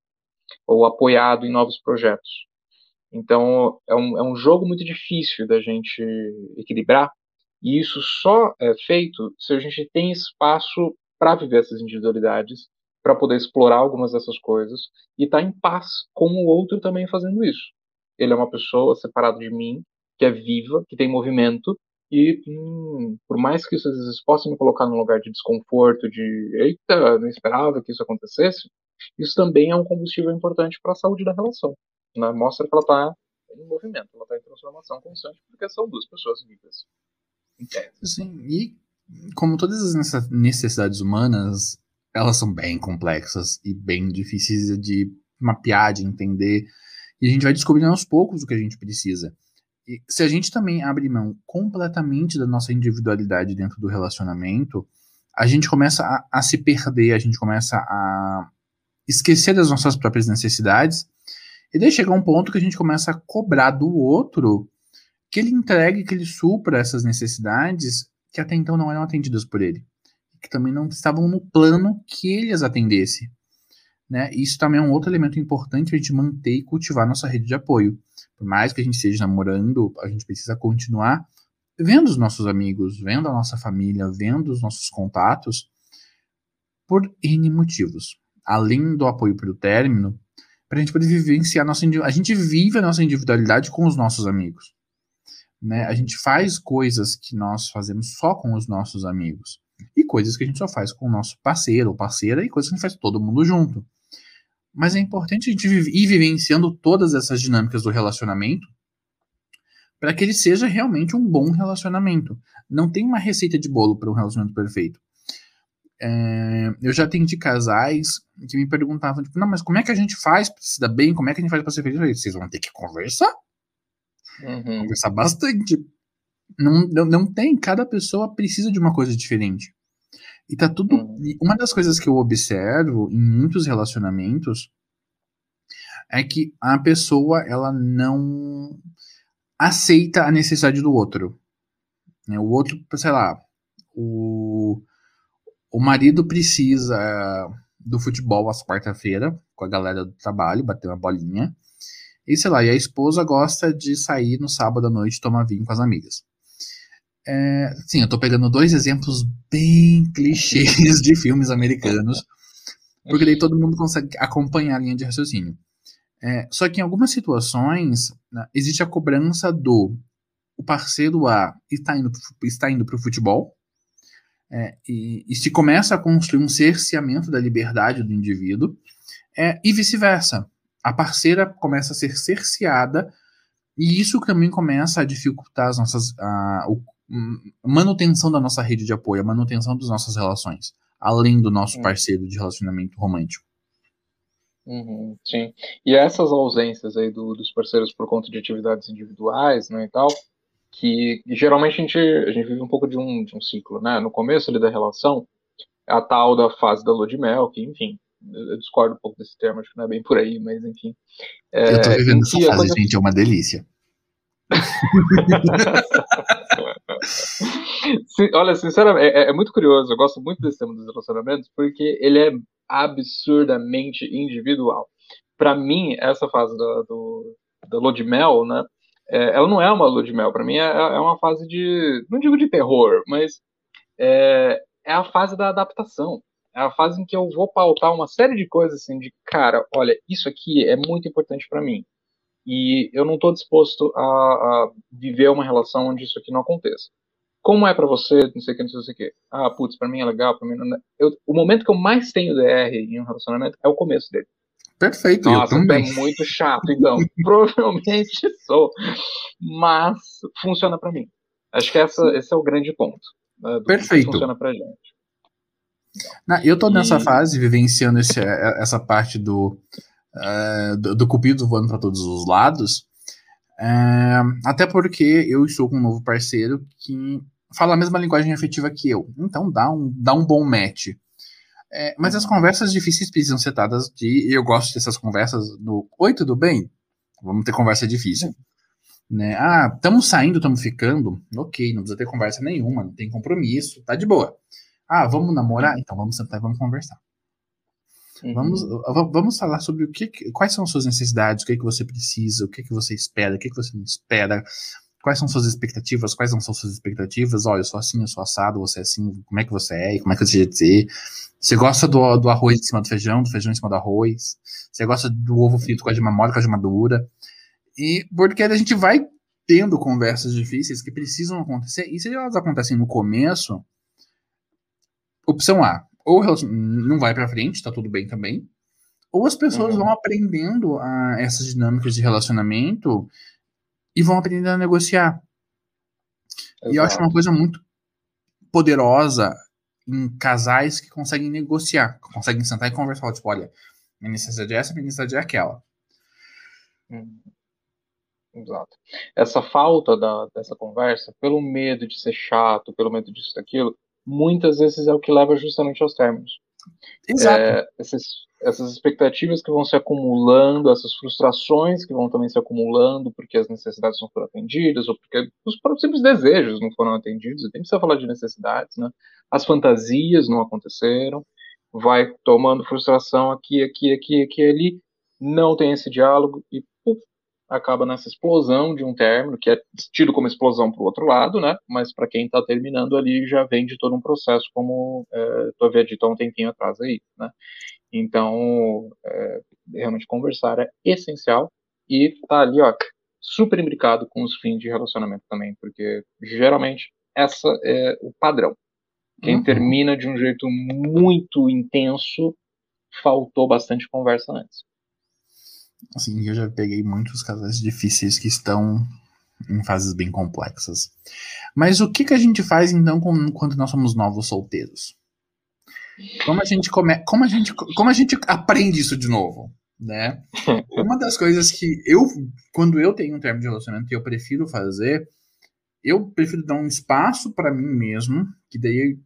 ou apoiado em novos projetos. Então, é um, é um jogo muito difícil da gente equilibrar, e isso só é feito se a gente tem espaço para viver essas individualidades, para poder explorar algumas dessas coisas e estar tá em paz com o outro também fazendo isso. Ele é uma pessoa separada de mim, que é viva, que tem movimento e hum, por mais que isso às vezes possa me colocar num lugar de desconforto, de eita, não esperava que isso acontecesse, isso também é um combustível importante para a saúde da relação. Né? Mostra que ela está em movimento, ela está em transformação constante, porque são duas pessoas vivas. Sim, e como todas as necessidades humanas, elas são bem complexas e bem difíceis de mapear, de entender. E a gente vai descobrindo aos poucos o que a gente precisa. E se a gente também abre mão completamente da nossa individualidade dentro do relacionamento, a gente começa a, a se perder, a gente começa a esquecer das nossas próprias necessidades. E daí chega um ponto que a gente começa a cobrar do outro que ele entregue, que ele supra essas necessidades que até então não eram atendidas por ele. Que também não estavam no plano que ele as atendesse. Né? Isso também é um outro elemento importante para a gente manter e cultivar nossa rede de apoio. Por mais que a gente esteja namorando, a gente precisa continuar vendo os nossos amigos, vendo a nossa família, vendo os nossos contatos, por N motivos. Além do apoio pelo término, para a gente poder vivenciar a nossa a gente vive a nossa individualidade com os nossos amigos. Né? A gente faz coisas que nós fazemos só com os nossos amigos. E coisas que a gente só faz com o nosso parceiro ou parceira, e coisas que a gente faz todo mundo junto. Mas é importante a gente ir vivenciando todas essas dinâmicas do relacionamento para que ele seja realmente um bom relacionamento. Não tem uma receita de bolo para um relacionamento perfeito. É, eu já atendi casais que me perguntavam, tipo, não, mas como é que a gente faz para se dar bem? Como é que a gente faz para ser feliz? Vocês vão ter que conversar. Uhum. Conversar bastante. Não, não, não tem, cada pessoa precisa de uma coisa diferente. E tá tudo. Uhum. Uma das coisas que eu observo em muitos relacionamentos é que a pessoa ela não aceita a necessidade do outro. Né? O outro, sei lá, o, o marido precisa do futebol às quarta-feira com a galera do trabalho, bater uma bolinha. E sei lá, e a esposa gosta de sair no sábado à noite tomar vinho com as amigas. É, sim, eu tô pegando dois exemplos bem clichês de filmes americanos, porque daí todo mundo consegue acompanhar a linha de raciocínio. É, só que em algumas situações né, existe a cobrança do o parceiro A está indo, está indo para o futebol, é, e, e, se começa a construir um cerceamento da liberdade do indivíduo, é, e vice-versa. A parceira começa a ser cerceada, e isso também começa a dificultar as nossas, a, a manutenção da nossa rede de apoio, a manutenção das nossas relações, além do nosso parceiro de relacionamento romântico. Uhum, sim. E essas ausências aí do, dos parceiros por conta de atividades individuais, né, e tal, que geralmente a gente, a gente vive um pouco de um, de um ciclo, né? No começo ali da relação, a tal da fase da lua de mel, que, enfim, eu discordo um pouco desse termo, acho que não é bem por aí, mas enfim. É, eu tô vivendo essa fase, coisa... gente, é uma delícia. Olha, sinceramente, é, é, muito curioso. Eu gosto muito desse tema dos relacionamentos porque ele é absurdamente individual. Para mim, essa fase da, do, da lua de mel, né? É, ela não é uma lua de mel. Para mim, é, é, uma fase de. Não digo de terror, mas é, é a fase da adaptação. É a fase em que eu vou pautar uma série de coisas assim, de cara, olha, isso aqui é muito importante para mim e eu não estou disposto a, a, viver uma relação onde isso aqui não aconteça. Como é para você, não sei o que, não sei o que. Ah, putz, para mim é legal, para mim não é. Eu, o momento que eu mais tenho DR em um relacionamento é o começo dele. Perfeito, Nossa, eu também. É muito chato, então. provavelmente sou. Mas funciona para mim. Acho que essa, esse é o grande ponto. Né, Perfeito. funciona pra gente. Não, eu tô nessa fase, vivenciando esse, essa parte do uh, do, do Cupido voando para todos os lados. Uh, até porque eu estou com um novo parceiro que fala a mesma linguagem afetiva que eu. Então dá um, dá um bom match. É, mas as conversas difíceis precisam ser dadas de. Eu gosto dessas conversas do Oi, tudo bem? Vamos ter conversa difícil. Né? Ah, estamos saindo, estamos ficando. Ok, não precisa ter conversa nenhuma, não tem compromisso, tá de boa. Ah, vamos namorar? Então vamos sentar e vamos conversar. Uhum. Vamos, vamos falar sobre o que, quais são suas necessidades, o que, que você precisa, o que, que você espera, o que, que você não espera, quais são suas expectativas, quais não são suas expectativas. Olha, eu sou assim, eu sou assado, você é assim, como é que você é, como é que você quer dizer. Você gosta do, do arroz em cima do feijão, do feijão em cima do arroz. Você gosta do ovo frito com a gema mole, com a gema dura. E porque a gente vai tendo conversas difíceis que precisam acontecer. E se elas acontecem no começo, opção A, ou não vai para frente, tá tudo bem também, ou as pessoas uhum. vão aprendendo a essas dinâmicas de relacionamento e vão aprendendo a negociar. Exato. E eu acho uma coisa muito poderosa em casais que conseguem negociar, conseguem sentar e conversar, tipo, olha, minha necessidade é essa, minha necessidade é aquela. Hum. Exato. Essa falta da, dessa conversa, pelo medo de ser chato, pelo medo disso, daquilo, muitas vezes é o que leva justamente aos términos. Exato. É, esses, essas expectativas que vão se acumulando, essas frustrações que vão também se acumulando porque as necessidades não foram atendidas, ou porque os próprios simples desejos não foram atendidos, nem precisa falar de necessidades, né? As fantasias não aconteceram, vai tomando frustração aqui, aqui, aqui, aqui, ali, não tem esse diálogo e acaba nessa explosão de um término, que é tido como explosão para o outro lado, né? Mas para quem está terminando ali já vem de todo um processo, como é, tu havia dito há um tempinho atrás aí, né? Então, é, realmente conversar é essencial e tá ali, ó, super imbricado com os fins de relacionamento também, porque geralmente essa é o padrão. Quem uhum. termina de um jeito muito intenso, faltou bastante conversa antes. Assim, eu já peguei muitos casais difíceis que estão em fases bem complexas. Mas o que, que a gente faz então quando nós somos novos solteiros? Como a gente come, como a gente como a gente aprende isso de novo, né? Uma das coisas que eu quando eu tenho um termo de relacionamento eu prefiro fazer, eu prefiro dar um espaço para mim mesmo, que daí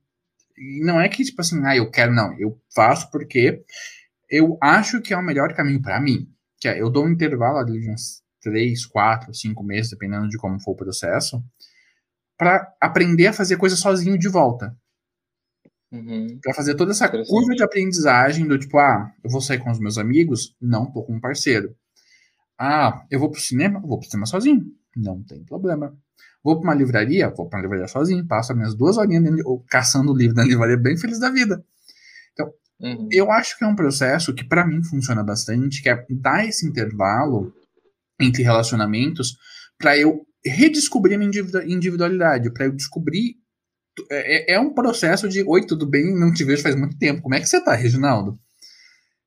não é que tipo assim, ah, eu quero não, eu faço porque eu acho que é o melhor caminho para mim que é, eu dou um intervalo ali de uns 3, 4, 5 meses, dependendo de como for o processo, para aprender a fazer coisa sozinho de volta. Uhum. Para fazer toda essa curva de aprendizagem do tipo, ah, eu vou sair com os meus amigos? Não, tô com um parceiro. Ah, eu vou pro cinema? Vou pro cinema sozinho. Não tem problema. Vou para uma livraria? Vou para uma livraria sozinho. Passo as minhas duas horinhas caçando o livro na livraria, bem feliz da vida. Uhum. Eu acho que é um processo que para mim funciona bastante, que é dar esse intervalo entre relacionamentos para eu redescobrir a minha individualidade, para eu descobrir. É, é, é, um processo de: Oi, tudo bem? Não te vejo faz muito tempo. Como é que você tá, Reginaldo?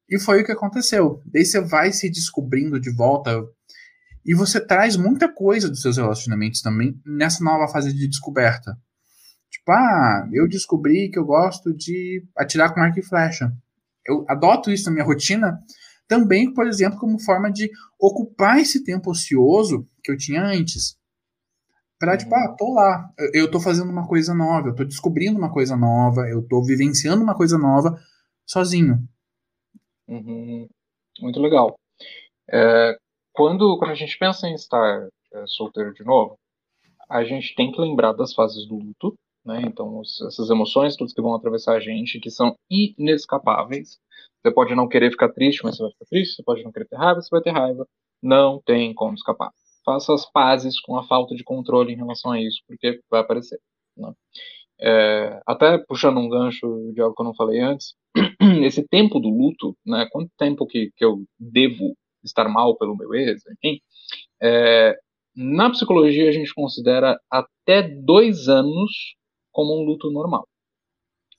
E foi o que aconteceu. Daí você vai se descobrindo de volta e você traz muita coisa dos seus relacionamentos também nessa nova fase de descoberta. Tipo, ah, eu descobri que eu gosto de atirar com arco e flecha. Eu adoto isso na minha rotina também, por exemplo, como forma de ocupar esse tempo ocioso que eu tinha antes. Pra, tipo, ah, tô lá, eu tô fazendo uma coisa nova, eu tô descobrindo uma coisa nova, eu tô vivenciando uma coisa nova sozinho. Uhum. Muito legal. É, quando, quando a gente pensa em estar é, solteiro de novo, a gente tem que lembrar das fases do luto, né? Então, essas emoções todas que vão atravessar a gente, que são inescapáveis. Você pode não querer ficar triste, mas você vai ficar triste. Você pode não querer ter raiva, você vai ter raiva. Não tem como escapar. Faça as pazes com a falta de controle em relação a isso, porque vai aparecer. Né? É, até puxando um gancho de algo que eu não falei antes, esse tempo do luto, né, quanto tempo que, que eu devo estar mal pelo meu ex, enfim, é, na psicologia a gente considera até dois anos como um luto normal.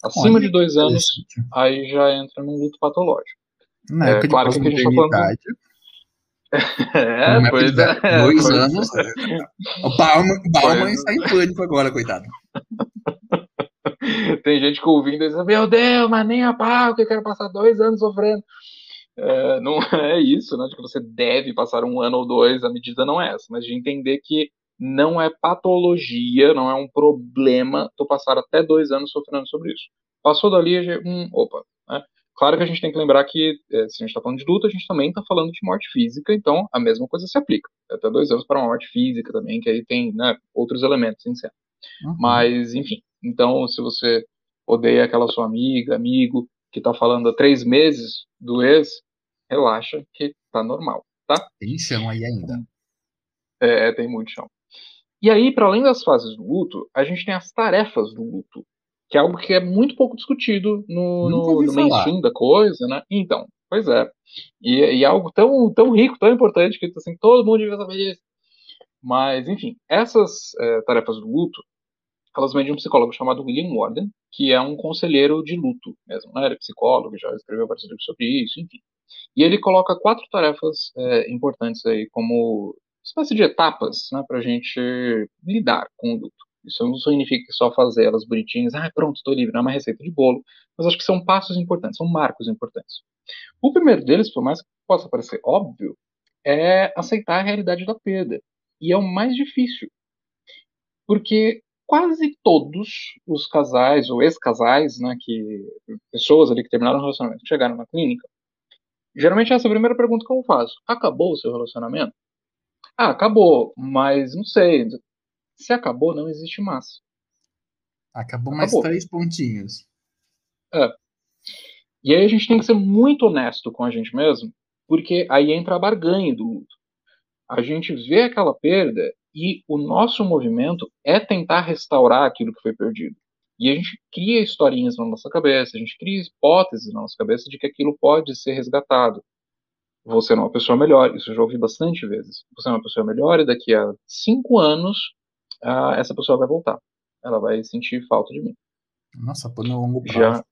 Acima Olha, de dois anos, aí já entra num luto patológico. Na é, época claro de que É, pois é. Dois pois anos. É. O Bauman, Bauman está em pânico agora, coitado. Tem gente que ouvindo e diz, meu Deus, mas nem a pau que eu quero passar dois anos sofrendo. É, não é isso, né? De que você deve passar um ano ou dois, a medida não é essa, mas de entender que não é patologia, não é um problema tu passar até dois anos sofrendo sobre isso. Passou dali, hum, opa. Claro que a gente tem que lembrar que, é, se a gente está falando de luta, a gente também está falando de morte física, então a mesma coisa se aplica. Até dois anos para uma morte física também, que aí tem né, outros elementos em cena. Uhum. Mas, enfim, então se você odeia aquela sua amiga, amigo, que está falando há três meses do ex, relaxa que tá normal, tá? Tem chão aí ainda. É, tem muito chão. E aí, para além das fases do luto, a gente tem as tarefas do luto, que é algo que é muito pouco discutido no, no, no mainstream da coisa, né? Então, pois é. E, e é algo tão, tão rico, tão importante, que assim, todo mundo devia saber disso. Mas, enfim, essas é, tarefas do luto, elas vêm de um psicólogo chamado William Warden, que é um conselheiro de luto mesmo, né? Ele é psicólogo, já escreveu vários livros sobre isso, enfim. E ele coloca quatro tarefas é, importantes aí como espécie de etapas né, para a gente lidar com o luto. Isso não significa só fazer elas bonitinhas, ah, pronto, estou livre, não é uma receita de bolo, mas acho que são passos importantes, são marcos importantes. O primeiro deles, por mais que possa parecer óbvio, é aceitar a realidade da perda. E é o mais difícil. Porque quase todos os casais ou ex-casais, né, que pessoas ali que terminaram o relacionamento, chegaram na clínica, geralmente essa é a primeira pergunta que eu faço. Acabou o seu relacionamento? Ah, acabou, mas não sei. Se acabou, não existe mais. Acabou mais acabou. três pontinhos. É. E aí a gente tem que ser muito honesto com a gente mesmo, porque aí entra a barganha do luto. A gente vê aquela perda e o nosso movimento é tentar restaurar aquilo que foi perdido. E a gente cria historinhas na nossa cabeça, a gente cria hipóteses na nossa cabeça de que aquilo pode ser resgatado. Você é uma pessoa melhor, isso eu já ouvi bastante vezes. Você é uma pessoa melhor e daqui a cinco anos ah, essa pessoa vai voltar. Ela vai sentir falta de mim. Nossa, por longo prazo. Já,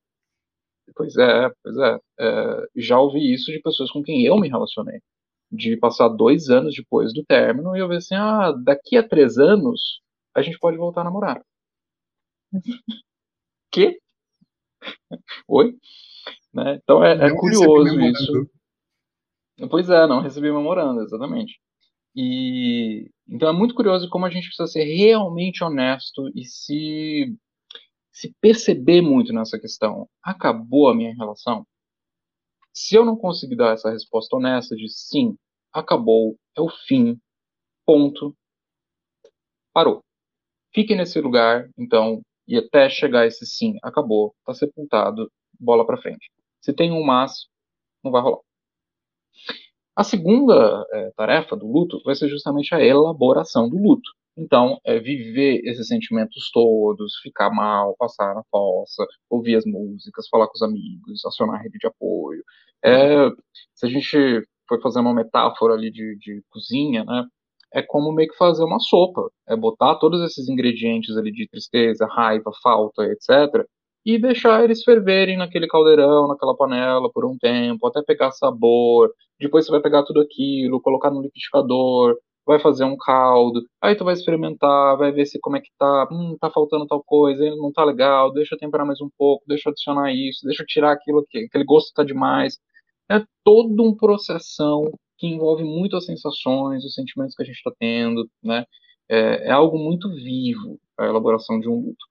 Pois é, pois é. é. Já ouvi isso de pessoas com quem eu me relacionei. De passar dois anos depois do término e eu ver assim, ah, daqui a três anos a gente pode voltar a namorar. que? Oi? Né? Então é, é curioso isso. Pois é, não recebi memorando, exatamente. E então é muito curioso como a gente precisa ser realmente honesto e se se perceber muito nessa questão. Acabou a minha relação? Se eu não conseguir dar essa resposta honesta de sim, acabou, é o fim, ponto, parou. Fique nesse lugar, então, e até chegar esse sim, acabou, tá sepultado, bola para frente. Se tem um mas, não vai rolar. A segunda é, tarefa do luto vai ser justamente a elaboração do luto. Então, é viver esses sentimentos todos, ficar mal, passar na fossa, ouvir as músicas, falar com os amigos, acionar a rede de apoio. É, se a gente for fazer uma metáfora ali de, de cozinha, né? É como meio que fazer uma sopa. É botar todos esses ingredientes ali de tristeza, raiva, falta, etc. E deixar eles ferverem naquele caldeirão, naquela panela por um tempo, até pegar sabor. Depois você vai pegar tudo aquilo, colocar no liquidificador, vai fazer um caldo, aí tu vai experimentar, vai ver se como é que tá, hum, tá faltando tal coisa, ele não tá legal, deixa eu temperar mais um pouco, deixa eu adicionar isso, deixa eu tirar aquilo que aquele gosto tá demais. É todo um processão que envolve muito as sensações, os sentimentos que a gente está tendo, né? É, é, algo muito vivo a elaboração de um luto.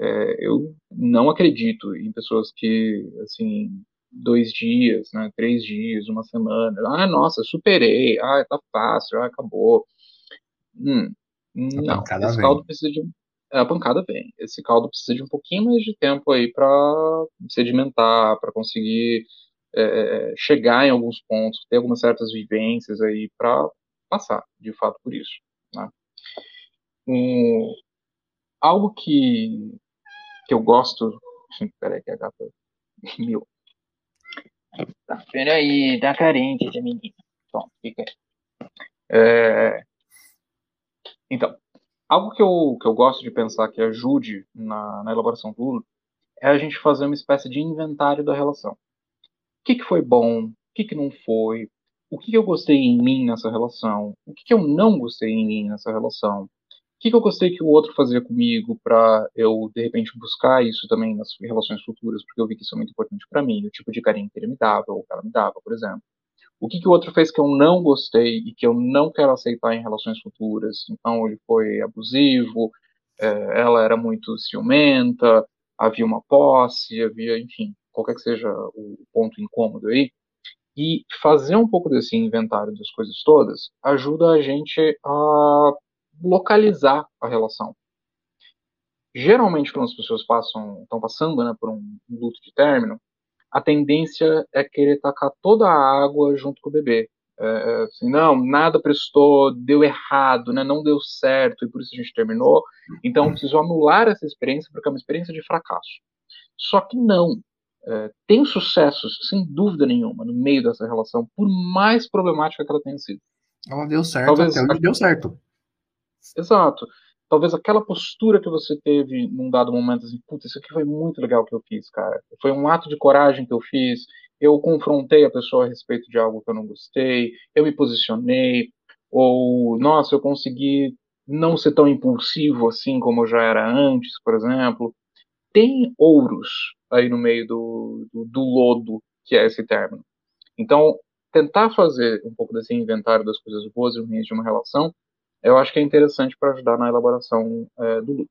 É, eu não acredito em pessoas que, assim, dois dias, né, três dias, uma semana. Ah, nossa, superei. Ah, tá fácil. Ah, acabou. Hum, não, esse caldo vem. precisa de é, a pancada vem. Esse caldo precisa de um pouquinho mais de tempo aí para sedimentar, para conseguir é, é, chegar em alguns pontos, ter algumas certas vivências aí para passar, de fato, por isso. Né? Um, algo que, que eu gosto. Peraí, que a gata. Meu. Peraí, tá carente esse menino. Bom, fica aí. É... Então, algo que eu, que eu gosto de pensar que ajude na, na elaboração do luto é a gente fazer uma espécie de inventário da relação. O que, que foi bom? O que, que não foi? O que, que eu gostei em mim nessa relação? O que, que eu não gostei em mim nessa relação? Que, que eu gostei que o outro fazia comigo para eu, de repente, buscar isso também nas relações futuras, porque eu vi que isso é muito importante para mim, o tipo de carinho que ele me dava, ou que ela me dava, por exemplo. O que, que o outro fez que eu não gostei e que eu não quero aceitar em relações futuras? Então, ele foi abusivo, é, ela era muito ciumenta, havia uma posse, havia, enfim, qualquer que seja o ponto incômodo aí. E fazer um pouco desse inventário das coisas todas ajuda a gente a localizar a relação. Geralmente, quando as pessoas passam, estão passando né, por um luto de término, a tendência é querer tacar toda a água junto com o bebê. É, é, assim, não, nada prestou, deu errado, né, não deu certo e por isso a gente terminou. Então, preciso anular essa experiência porque é uma experiência de fracasso. Só que não. É, tem sucessos, sem dúvida nenhuma, no meio dessa relação, por mais problemática que ela tenha sido. Ela deu certo Talvez, até onde deu certo. Exato. Talvez aquela postura que você teve num dado momento, assim, putz, isso aqui foi muito legal que eu fiz, cara. Foi um ato de coragem que eu fiz. Eu confrontei a pessoa a respeito de algo que eu não gostei. Eu me posicionei. Ou, nossa, eu consegui não ser tão impulsivo assim como já era antes, por exemplo. Tem ouros aí no meio do, do, do lodo, que é esse término. Então, tentar fazer um pouco desse inventário das coisas boas e ruins de uma relação, eu acho que é interessante para ajudar na elaboração é, do luto.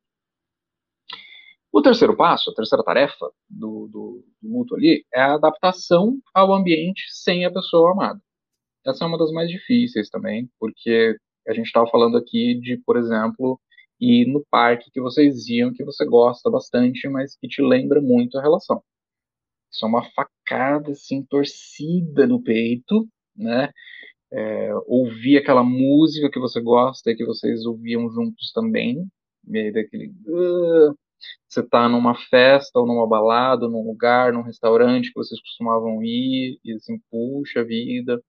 O terceiro passo, a terceira tarefa do, do, do luto ali, é a adaptação ao ambiente sem a pessoa amada. Essa é uma das mais difíceis também, porque a gente estava falando aqui de, por exemplo, ir no parque que vocês iam, que você gosta bastante, mas que te lembra muito a relação. Isso é uma facada, assim, torcida no peito, né? É, ouvir aquela música que você gosta e que vocês ouviam juntos também, meio daquele... Uh, você tá numa festa ou numa balada, num lugar, num restaurante que vocês costumavam ir, e assim, puxa vida,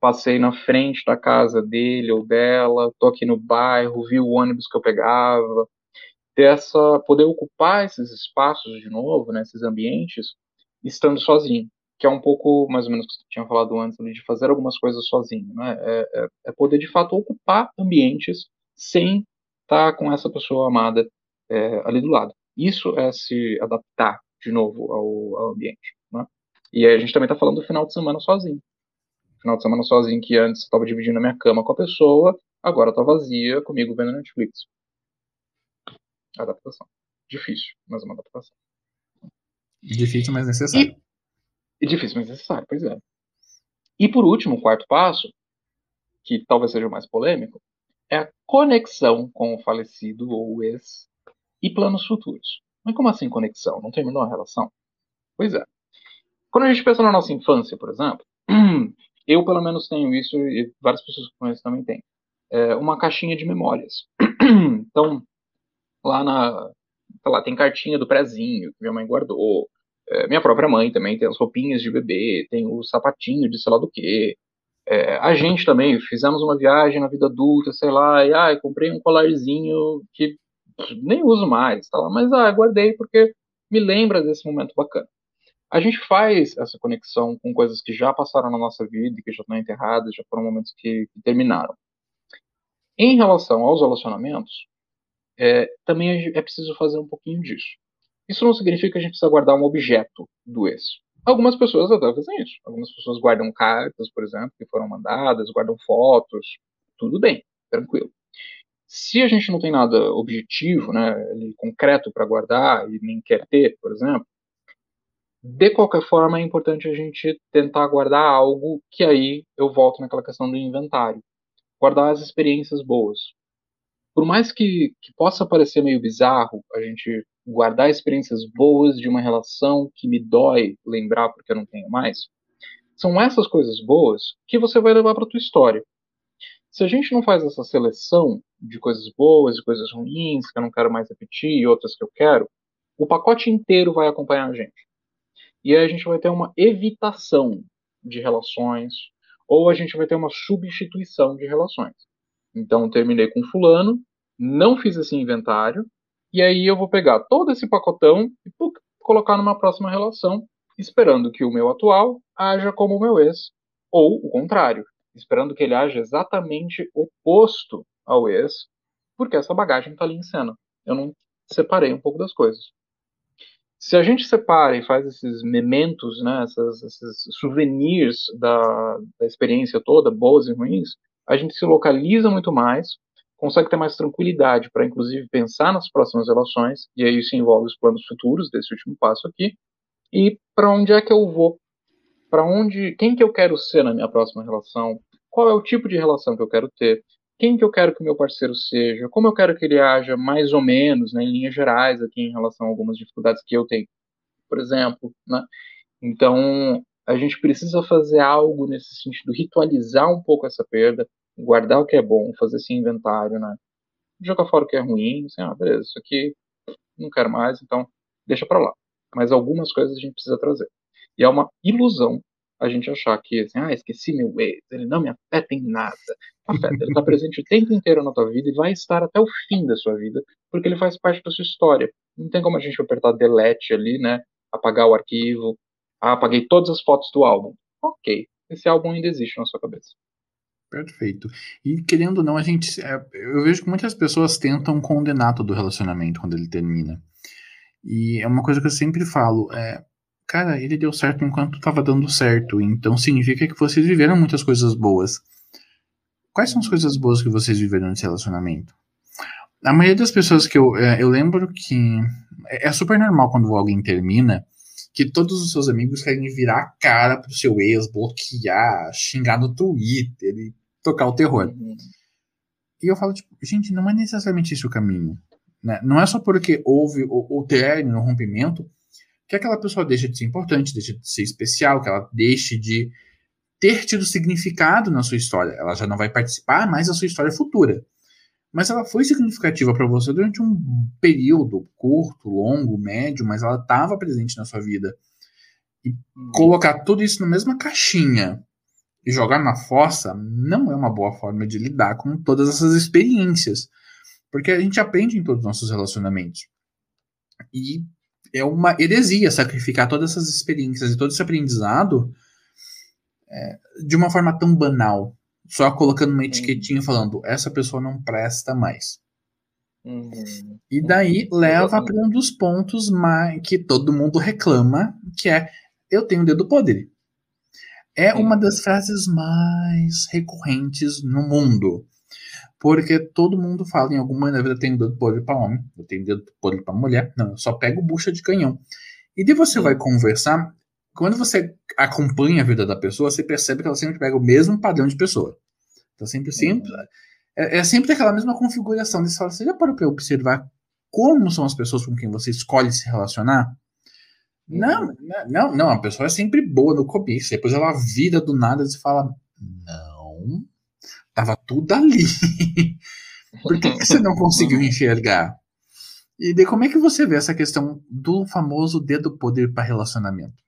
passei na frente da casa dele ou dela, tô aqui no bairro, vi o ônibus que eu pegava, ter essa, poder ocupar esses espaços de novo, né, esses ambientes, estando sozinho, que é um pouco mais ou menos o que você tinha falado antes de fazer algumas coisas sozinho, né, é, é, é poder de fato ocupar ambientes sem estar tá com essa pessoa amada é, ali do lado. Isso é se adaptar de novo ao, ao ambiente, né? E aí a gente também está falando do final de semana sozinho final de semana sozinho, que antes estava dividindo a minha cama com a pessoa, agora está vazia comigo vendo Netflix. Adaptação. Difícil, mas uma adaptação. Difícil, mas necessário. E, e difícil, mas necessário, pois é. E por último, o quarto passo, que talvez seja o mais polêmico, é a conexão com o falecido ou o ex e planos futuros. Mas como assim conexão? Não terminou a relação? Pois é. Quando a gente pensa na nossa infância, por exemplo, Eu, pelo menos, tenho isso e várias pessoas que conheço também têm. É uma caixinha de memórias. então, lá na. Lá, tem cartinha do prezinho que minha mãe guardou. É, minha própria mãe também tem as roupinhas de bebê, tem o sapatinho de sei lá do que. É, a gente também fizemos uma viagem na vida adulta, sei lá, e ah, comprei um colarzinho que nem uso mais, tá lá, mas ah, guardei porque me lembra desse momento bacana a gente faz essa conexão com coisas que já passaram na nossa vida, que já estão enterradas, já foram momentos que, que terminaram. Em relação aos relacionamentos, é, também é preciso fazer um pouquinho disso. Isso não significa que a gente precisa guardar um objeto do ex. Algumas pessoas até fazem isso. Algumas pessoas guardam cartas, por exemplo, que foram mandadas, guardam fotos. Tudo bem, tranquilo. Se a gente não tem nada objetivo, né, concreto para guardar e nem quer ter, por exemplo, de qualquer forma, é importante a gente tentar guardar algo que aí eu volto naquela questão do inventário. Guardar as experiências boas. Por mais que, que possa parecer meio bizarro a gente guardar experiências boas de uma relação que me dói lembrar porque eu não tenho mais, são essas coisas boas que você vai levar para tua história. Se a gente não faz essa seleção de coisas boas e coisas ruins que eu não quero mais repetir e outras que eu quero, o pacote inteiro vai acompanhar a gente. E aí a gente vai ter uma evitação de relações, ou a gente vai ter uma substituição de relações. Então, terminei com fulano, não fiz esse inventário, e aí eu vou pegar todo esse pacotão e colocar numa próxima relação, esperando que o meu atual haja como o meu ex, ou o contrário, esperando que ele haja exatamente oposto ao ex, porque essa bagagem está ali em cena. Eu não separei um pouco das coisas. Se a gente separa e faz esses mementos, né, esses souvenirs da, da experiência toda, boas e ruins, a gente se localiza muito mais, consegue ter mais tranquilidade para, inclusive, pensar nas próximas relações, e aí isso envolve os planos futuros desse último passo aqui, e para onde é que eu vou, para onde, quem que eu quero ser na minha próxima relação, qual é o tipo de relação que eu quero ter, quem que eu quero que o meu parceiro seja, como eu quero que ele haja mais ou menos, né, em linhas gerais aqui em relação a algumas dificuldades que eu tenho, por exemplo, né? Então, a gente precisa fazer algo nesse sentido, ritualizar um pouco essa perda, guardar o que é bom, fazer esse inventário, né? Jogar fora o que é ruim, assim, ah, beleza, isso aqui não quero mais, então deixa para lá. Mas algumas coisas a gente precisa trazer. E é uma ilusão a gente achar que, assim, ah, esqueci meu ex, ele não me afeta em nada. Afeta, ele está presente o tempo inteiro na tua vida e vai estar até o fim da sua vida, porque ele faz parte da sua história. Não tem como a gente apertar delete ali, né, apagar o arquivo, ah, apaguei todas as fotos do álbum. Ok, esse álbum ainda existe na sua cabeça. Perfeito. E querendo ou não, a gente. É, eu vejo que muitas pessoas tentam condenar todo o relacionamento quando ele termina. E é uma coisa que eu sempre falo: é, cara, ele deu certo enquanto estava dando certo. Então significa que vocês viveram muitas coisas boas. Quais são as coisas boas que vocês viveram nesse relacionamento? A maioria das pessoas que eu. É, eu lembro que. É, é super normal quando alguém termina que todos os seus amigos querem virar a cara pro seu ex, bloquear, xingar no Twitter e tocar o terror. Uhum. E eu falo, tipo, gente, não é necessariamente esse o caminho. Né? Não é só porque houve o, o término, o rompimento, que aquela pessoa deixa de ser importante, deixa de ser especial, que ela deixe de ter tido significado na sua história. Ela já não vai participar mais da sua história futura. Mas ela foi significativa para você durante um período curto, longo, médio, mas ela estava presente na sua vida. E uhum. colocar tudo isso na mesma caixinha e jogar na fossa não é uma boa forma de lidar com todas essas experiências. Porque a gente aprende em todos os nossos relacionamentos. E é uma heresia sacrificar todas essas experiências e todo esse aprendizado é, de uma forma tão banal só colocando uma etiquetinha falando essa pessoa não presta mais. Uhum. E daí leva para um dos pontos mais, que todo mundo reclama, que é eu tenho dedo podre. É uma das frases mais recorrentes no mundo. Porque todo mundo fala em alguma maneira, eu tenho dedo podre para homem, eu tenho dedo podre para mulher. Não, eu só pego bucha de canhão. E daí você vai conversar, quando você acompanha a vida da pessoa, você percebe que ela sempre pega o mesmo padrão de pessoa. Então, sempre, sempre uhum. é, é, sempre aquela mesma configuração. De fala, você já parou para observar como são as pessoas com quem você escolhe se relacionar? Uhum. Não, não, não. A pessoa é sempre boa no começo. Depois ela vira do nada e fala: Não, tava tudo ali. Por que, que você não conseguiu enxergar? E como é que você vê essa questão do famoso dedo poder para relacionamento?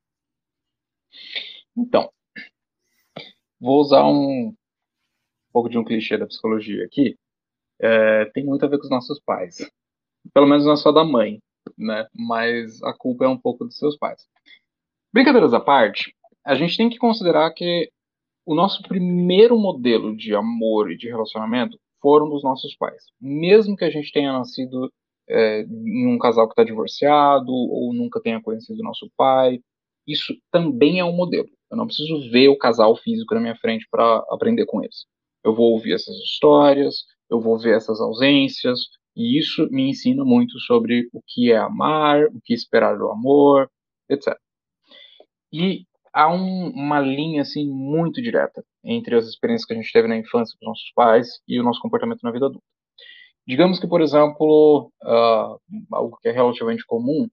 Então, vou usar um pouco de um clichê da psicologia aqui. É, tem muito a ver com os nossos pais. Pelo menos não é só da mãe, né? Mas a culpa é um pouco dos seus pais. Brincadeiras à parte, a gente tem que considerar que o nosso primeiro modelo de amor e de relacionamento foram dos nossos pais. Mesmo que a gente tenha nascido é, em um casal que está divorciado ou nunca tenha conhecido nosso pai, isso também é um modelo. Eu não preciso ver o casal físico na minha frente para aprender com eles. Eu vou ouvir essas histórias, eu vou ver essas ausências, e isso me ensina muito sobre o que é amar, o que esperar do amor, etc. E há um, uma linha assim muito direta entre as experiências que a gente teve na infância com os nossos pais e o nosso comportamento na vida adulta. Digamos que, por exemplo, uh, algo que é relativamente comum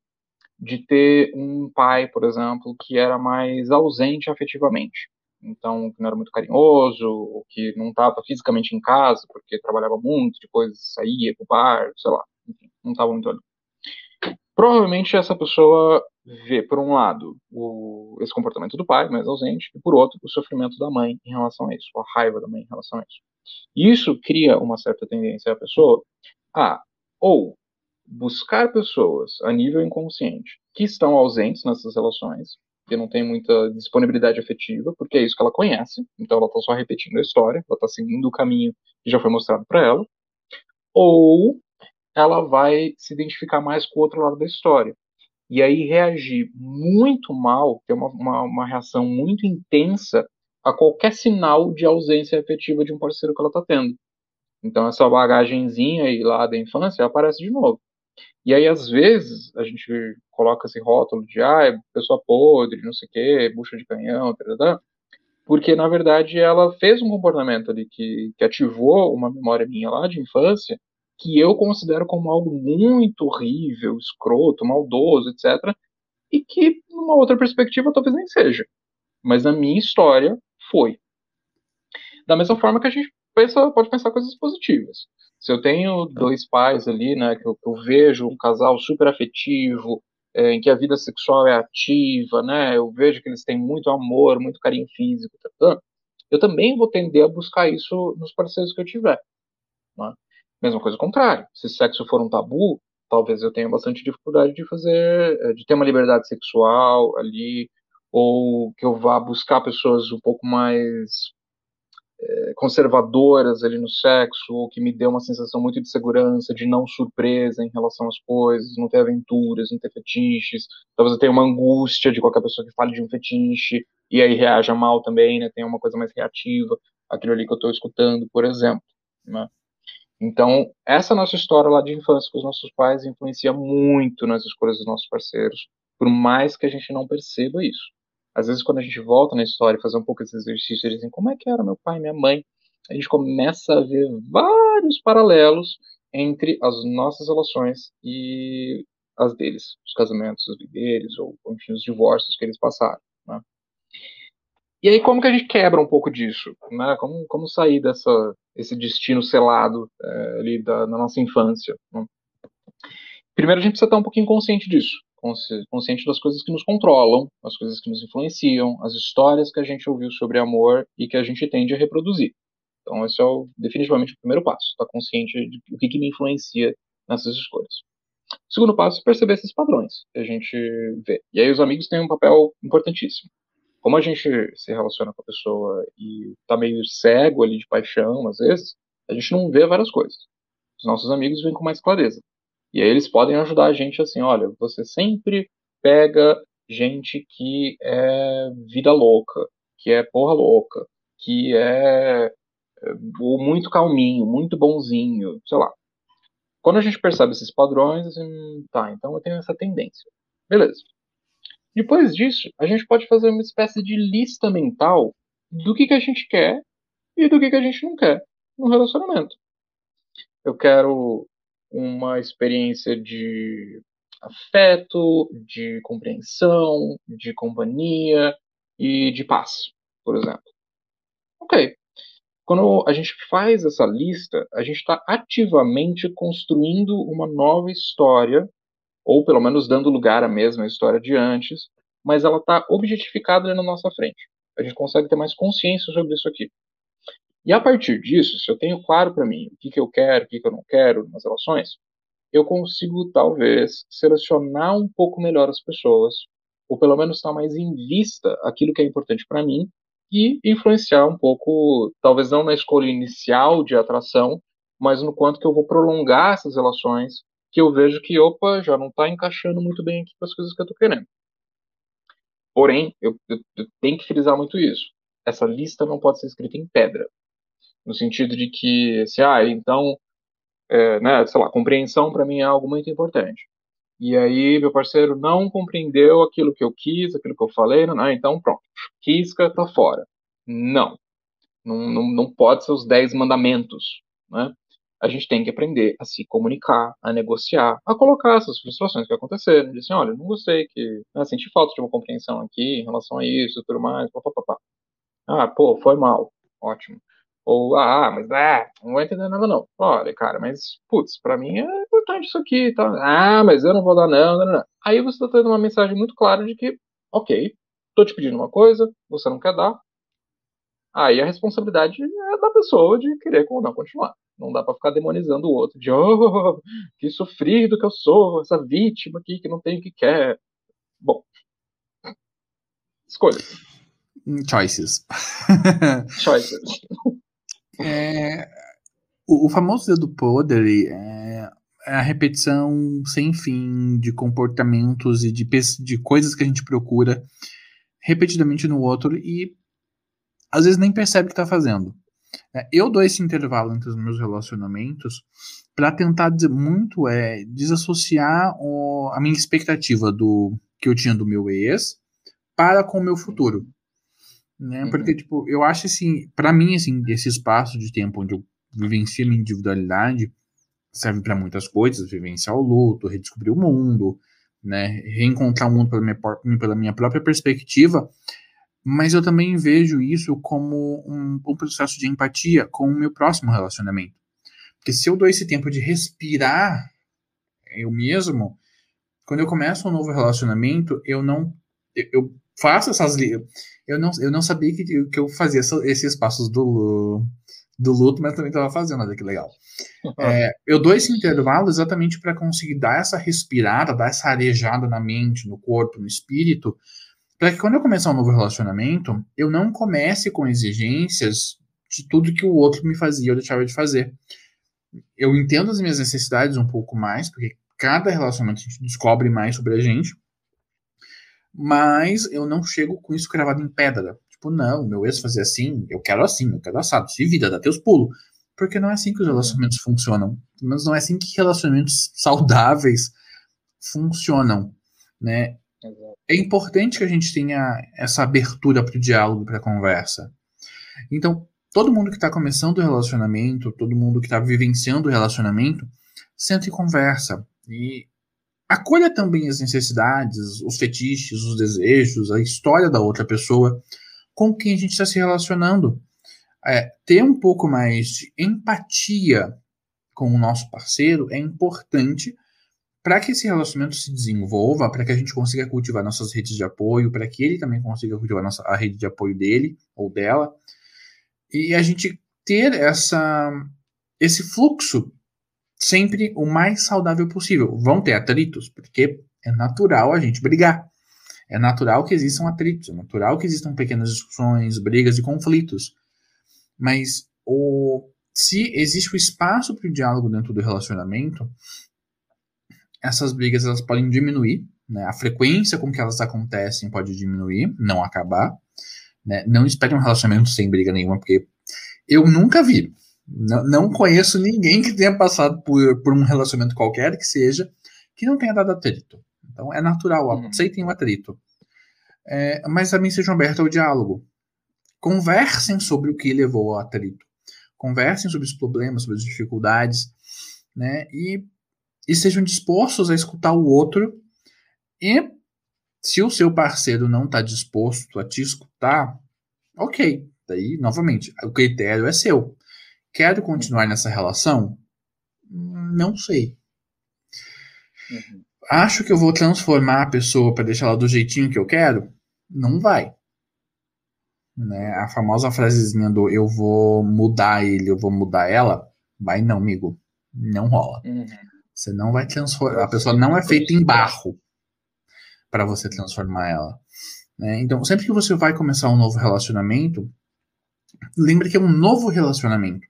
de ter um pai, por exemplo, que era mais ausente afetivamente. Então, que não era muito carinhoso, ou que não estava fisicamente em casa, porque trabalhava muito, depois saía para o bar, sei lá, enfim, não estava muito ali. Provavelmente essa pessoa vê, por um lado, o, esse comportamento do pai, mais ausente, e por outro, o sofrimento da mãe em relação a isso, a raiva da mãe em relação a isso. E isso cria uma certa tendência à pessoa a ou buscar pessoas a nível inconsciente que estão ausentes nessas relações, que não tem muita disponibilidade afetiva, porque é isso que ela conhece, então ela está só repetindo a história, ela está seguindo o caminho que já foi mostrado para ela, ou ela vai se identificar mais com o outro lado da história. E aí reagir muito mal, ter uma, uma, uma reação muito intensa a qualquer sinal de ausência afetiva de um parceiro que ela está tendo. Então essa bagagenzinha aí lá da infância aparece de novo. E aí, às vezes, a gente coloca esse rótulo de, ah, é pessoa podre, não sei o quê, bucha de canhão, tal, porque, na verdade, ela fez um comportamento ali que, que ativou uma memória minha lá de infância, que eu considero como algo muito horrível, escroto, maldoso, etc., e que, numa outra perspectiva, talvez nem seja. Mas na minha história, foi. Da mesma forma que a gente pensa, pode pensar coisas positivas. Se eu tenho dois pais ali, né, que eu, que eu vejo um casal super afetivo, é, em que a vida sexual é ativa, né, eu vejo que eles têm muito amor, muito carinho físico, tá, tá, eu também vou tender a buscar isso nos parceiros que eu tiver. Né? Mesma coisa contrário. Se sexo for um tabu, talvez eu tenha bastante dificuldade de fazer, é, de ter uma liberdade sexual ali, ou que eu vá buscar pessoas um pouco mais conservadoras ali no sexo, ou que me dê uma sensação muito de segurança, de não surpresa em relação às coisas, não ter aventuras, não ter fetiches. Talvez eu tenha uma angústia de qualquer pessoa que fale de um fetiche e aí reaja mal também, né? Tem uma coisa mais reativa, aquilo ali que eu estou escutando, por exemplo. Né? Então, essa nossa história lá de infância com os nossos pais influencia muito nas escolhas dos nossos parceiros, por mais que a gente não perceba isso. Às vezes, quando a gente volta na história e fazer um pouco esse exercício, eles dizem como é que era meu pai e minha mãe, a gente começa a ver vários paralelos entre as nossas relações e as deles, os casamentos deles, ou enfim, os divórcios que eles passaram. Né? E aí, como que a gente quebra um pouco disso? Né? Como, como sair dessa esse destino selado é, ali da, nossa infância? Né? Primeiro, a gente precisa estar um pouquinho consciente disso, consciente das coisas que nos controlam, as coisas que nos influenciam, as histórias que a gente ouviu sobre amor e que a gente tende a reproduzir. Então, esse é o, definitivamente o primeiro passo, estar consciente de o que, que me influencia nessas escolhas. O segundo passo é perceber esses padrões que a gente vê. E aí os amigos têm um papel importantíssimo como a gente se relaciona com a pessoa e tá meio cego ali de paixão, às vezes, a gente não vê várias coisas. Os nossos amigos vêm com mais clareza. E aí eles podem ajudar a gente assim, olha, você sempre pega gente que é vida louca, que é porra louca, que é, é muito calminho, muito bonzinho, sei lá. Quando a gente percebe esses padrões, assim, tá, então eu tenho essa tendência. Beleza. Depois disso, a gente pode fazer uma espécie de lista mental do que, que a gente quer e do que, que a gente não quer no relacionamento. Eu quero uma experiência de afeto, de compreensão, de companhia e de paz, por exemplo. Ok. Quando a gente faz essa lista, a gente está ativamente construindo uma nova história ou pelo menos dando lugar à mesma história de antes, mas ela está objetificada na nossa frente. A gente consegue ter mais consciência sobre isso aqui. E a partir disso, se eu tenho claro para mim o que, que eu quero, o que, que eu não quero nas relações, eu consigo talvez selecionar um pouco melhor as pessoas, ou pelo menos estar mais em vista aquilo que é importante para mim e influenciar um pouco, talvez não na escolha inicial de atração, mas no quanto que eu vou prolongar essas relações que eu vejo que, opa, já não está encaixando muito bem aqui com as coisas que eu estou querendo. Porém, eu, eu, eu, tenho que frisar muito isso. Essa lista não pode ser escrita em pedra. No sentido de que, se, ah, então, é, né, sei lá, compreensão para mim é algo muito importante. E aí, meu parceiro não compreendeu aquilo que eu quis, aquilo que eu falei, não, então pronto, risca, tá fora. Não. Não, não, não pode ser os dez mandamentos, né? a gente tem que aprender a se comunicar, a negociar, a colocar essas frustrações que aconteceram. Dizer assim, olha, não gostei que. Né, senti falta de uma compreensão aqui em relação a isso e tudo mais. Pá, pá, pá, Ah, pô, foi mal. Ótimo. Ou, ah, mas é, não vou entender nada não. Olha, cara, mas, putz, pra mim é importante isso aqui, tá? Ah, mas eu não vou dar não, não, não. Aí você tá tendo uma mensagem muito clara de que, ok, tô te pedindo uma coisa, você não quer dar. Aí a responsabilidade é da pessoa de querer ou não continuar. Não dá para ficar demonizando o outro, de oh, que sofrido que eu sou, essa vítima aqui que não tem o que quer. Bom, escolhas. Choices. Choices. É, o, o, famoso dedo podre é, é, a repetição sem fim de comportamentos e de, de coisas que a gente procura repetidamente no outro e às vezes nem percebe que está fazendo. É, eu dou esse intervalo entre os meus relacionamentos para tentar muito é desassociar o, a minha expectativa do que eu tinha do meu ex para com o meu futuro. Né? Uhum. Porque, tipo, eu acho assim, para mim, assim, esse espaço de tempo onde eu vivencio a minha individualidade serve para muitas coisas, vivenciar o luto, redescobrir o mundo, né? Reencontrar o mundo pela minha, pela minha própria perspectiva, mas eu também vejo isso como um, um, processo de empatia com o meu próximo relacionamento. Porque se eu dou esse tempo de respirar eu mesmo, quando eu começo um novo relacionamento, eu não. Eu faço essas. Eu não, eu não sabia que, que eu fazia esses passos do, do luto, mas também estava fazendo, olha que legal. É, eu dou esse intervalo exatamente para conseguir dar essa respirada, dar essa arejada na mente, no corpo, no espírito, para que quando eu começar um novo relacionamento, eu não comece com exigências de tudo que o outro me fazia ou deixava de fazer. Eu entendo as minhas necessidades um pouco mais, porque cada relacionamento a gente descobre mais sobre a gente, mas eu não chego com isso cravado em pedra. Tipo, não, meu ex fazia assim, eu quero assim, eu quero assado, se vida, dá teus pulos. Porque não é assim que os relacionamentos funcionam. Mas não é assim que relacionamentos saudáveis funcionam, né? É importante que a gente tenha essa abertura para o diálogo, para a conversa. Então, todo mundo que está começando o relacionamento, todo mundo que está vivenciando o relacionamento, senta e conversa. E acolha também as necessidades, os fetiches, os desejos, a história da outra pessoa com quem a gente está se relacionando. É, ter um pouco mais de empatia com o nosso parceiro é importante para que esse relacionamento se desenvolva, para que a gente consiga cultivar nossas redes de apoio, para que ele também consiga cultivar nossa, a rede de apoio dele ou dela, e a gente ter essa, esse fluxo sempre o mais saudável possível. Vão ter atritos, porque é natural a gente brigar. É natural que existam atritos, é natural que existam pequenas discussões, brigas e conflitos. Mas o, se existe o espaço para o diálogo dentro do relacionamento, essas brigas elas podem diminuir, né? a frequência com que elas acontecem pode diminuir, não acabar. Né? Não espere um relacionamento sem briga nenhuma, porque eu nunca vi. Não, não conheço ninguém que tenha passado por, por um relacionamento qualquer que seja que não tenha dado atrito. Então é natural, uhum. aceitem o atrito. É, mas também sejam abertos ao diálogo. Conversem sobre o que levou ao atrito. Conversem sobre os problemas, sobre as dificuldades, né? E, e sejam dispostos a escutar o outro. E se o seu parceiro não está disposto a te escutar, ok. Daí, novamente, o critério é seu. Quero continuar nessa relação? Não sei. Uhum. Acho que eu vou transformar a pessoa para deixar ela do jeitinho que eu quero? Não vai. Né? A famosa frasezinha do eu vou mudar ele, eu vou mudar ela, vai não, amigo. Não rola. Uhum. Você não vai transformar. A pessoa não é feita em barro para você transformar ela. Né? Então, sempre que você vai começar um novo relacionamento, lembre que é um novo relacionamento.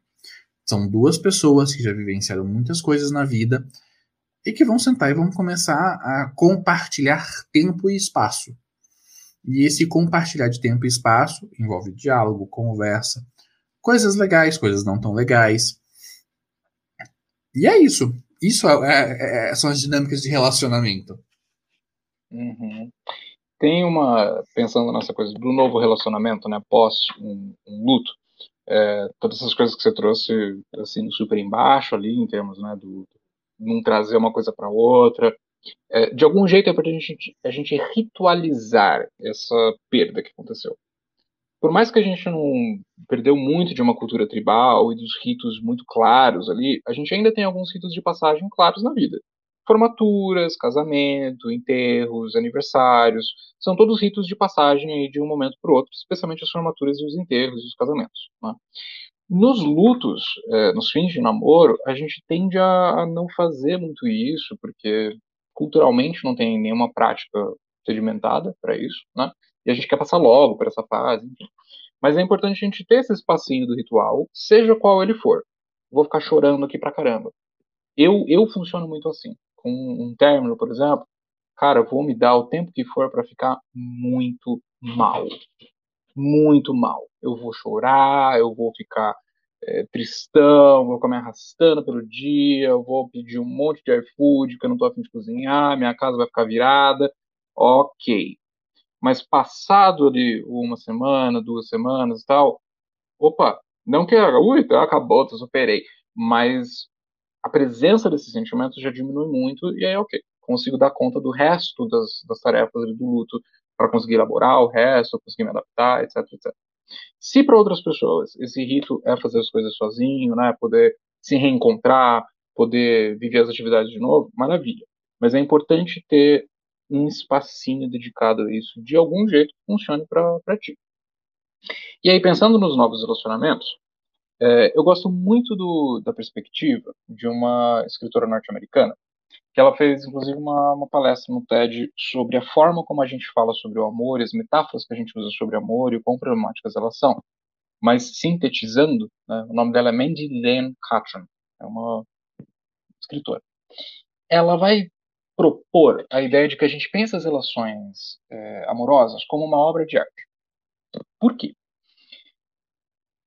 São duas pessoas que já vivenciaram muitas coisas na vida e que vão sentar e vão começar a compartilhar tempo e espaço. E esse compartilhar de tempo e espaço envolve diálogo, conversa, coisas legais, coisas não tão legais. E é isso. Isso é, é, é, são as dinâmicas de relacionamento. Uhum. Tem uma, pensando nessa coisa do novo relacionamento, né, pós um, um luto, é, todas essas coisas que você trouxe, assim, super embaixo ali, em termos, né, do, não trazer uma coisa para outra. É, de algum jeito é para a gente, a gente ritualizar essa perda que aconteceu. Por mais que a gente não perdeu muito de uma cultura tribal e dos ritos muito claros ali, a gente ainda tem alguns ritos de passagem claros na vida. Formaturas, casamento, enterros, aniversários, são todos ritos de passagem de um momento para o outro, especialmente as formaturas e os enterros e os casamentos. Né? Nos lutos, é, nos fins de namoro, a gente tende a, a, não fazer muito isso, porque culturalmente não tem nenhuma prática sedimentada para isso, né? E a gente quer passar logo por essa fase, enfim. Mas é importante a gente ter esse espacinho do ritual, seja qual ele for. Vou ficar chorando aqui pra caramba. Eu, eu funciono muito assim. Com um término, por exemplo, cara, vou me dar o tempo que for para ficar muito mal muito mal. Eu vou chorar, eu vou ficar é, tristão, vou ficar me arrastando pelo dia, eu vou pedir um monte de iFood que eu não tô afim de cozinhar, minha casa vai ficar virada. Ok. Mas passado ali uma semana, duas semanas e tal, opa, não que, ui, acabou, eu superei. Mas a presença desses sentimentos já diminui muito e aí, ok, consigo dar conta do resto das, das tarefas do luto para conseguir elaborar o resto, conseguir me adaptar, etc, etc. Se para outras pessoas esse rito é fazer as coisas sozinho, né, poder se reencontrar, poder viver as atividades de novo, maravilha. Mas é importante ter um espacinho dedicado a isso, de algum jeito que funcione para ti. E aí, pensando nos novos relacionamentos, é, eu gosto muito do, da perspectiva de uma escritora norte-americana que ela fez, inclusive, uma, uma, palestra no TED sobre a forma como a gente fala sobre o amor, as metáforas que a gente usa sobre amor e o quão problemáticas elas são. Mas sintetizando, né, o nome dela é Mandy Lane Catron, é uma escritora. Ela vai propor a ideia de que a gente pensa as relações é, amorosas como uma obra de arte. Por quê?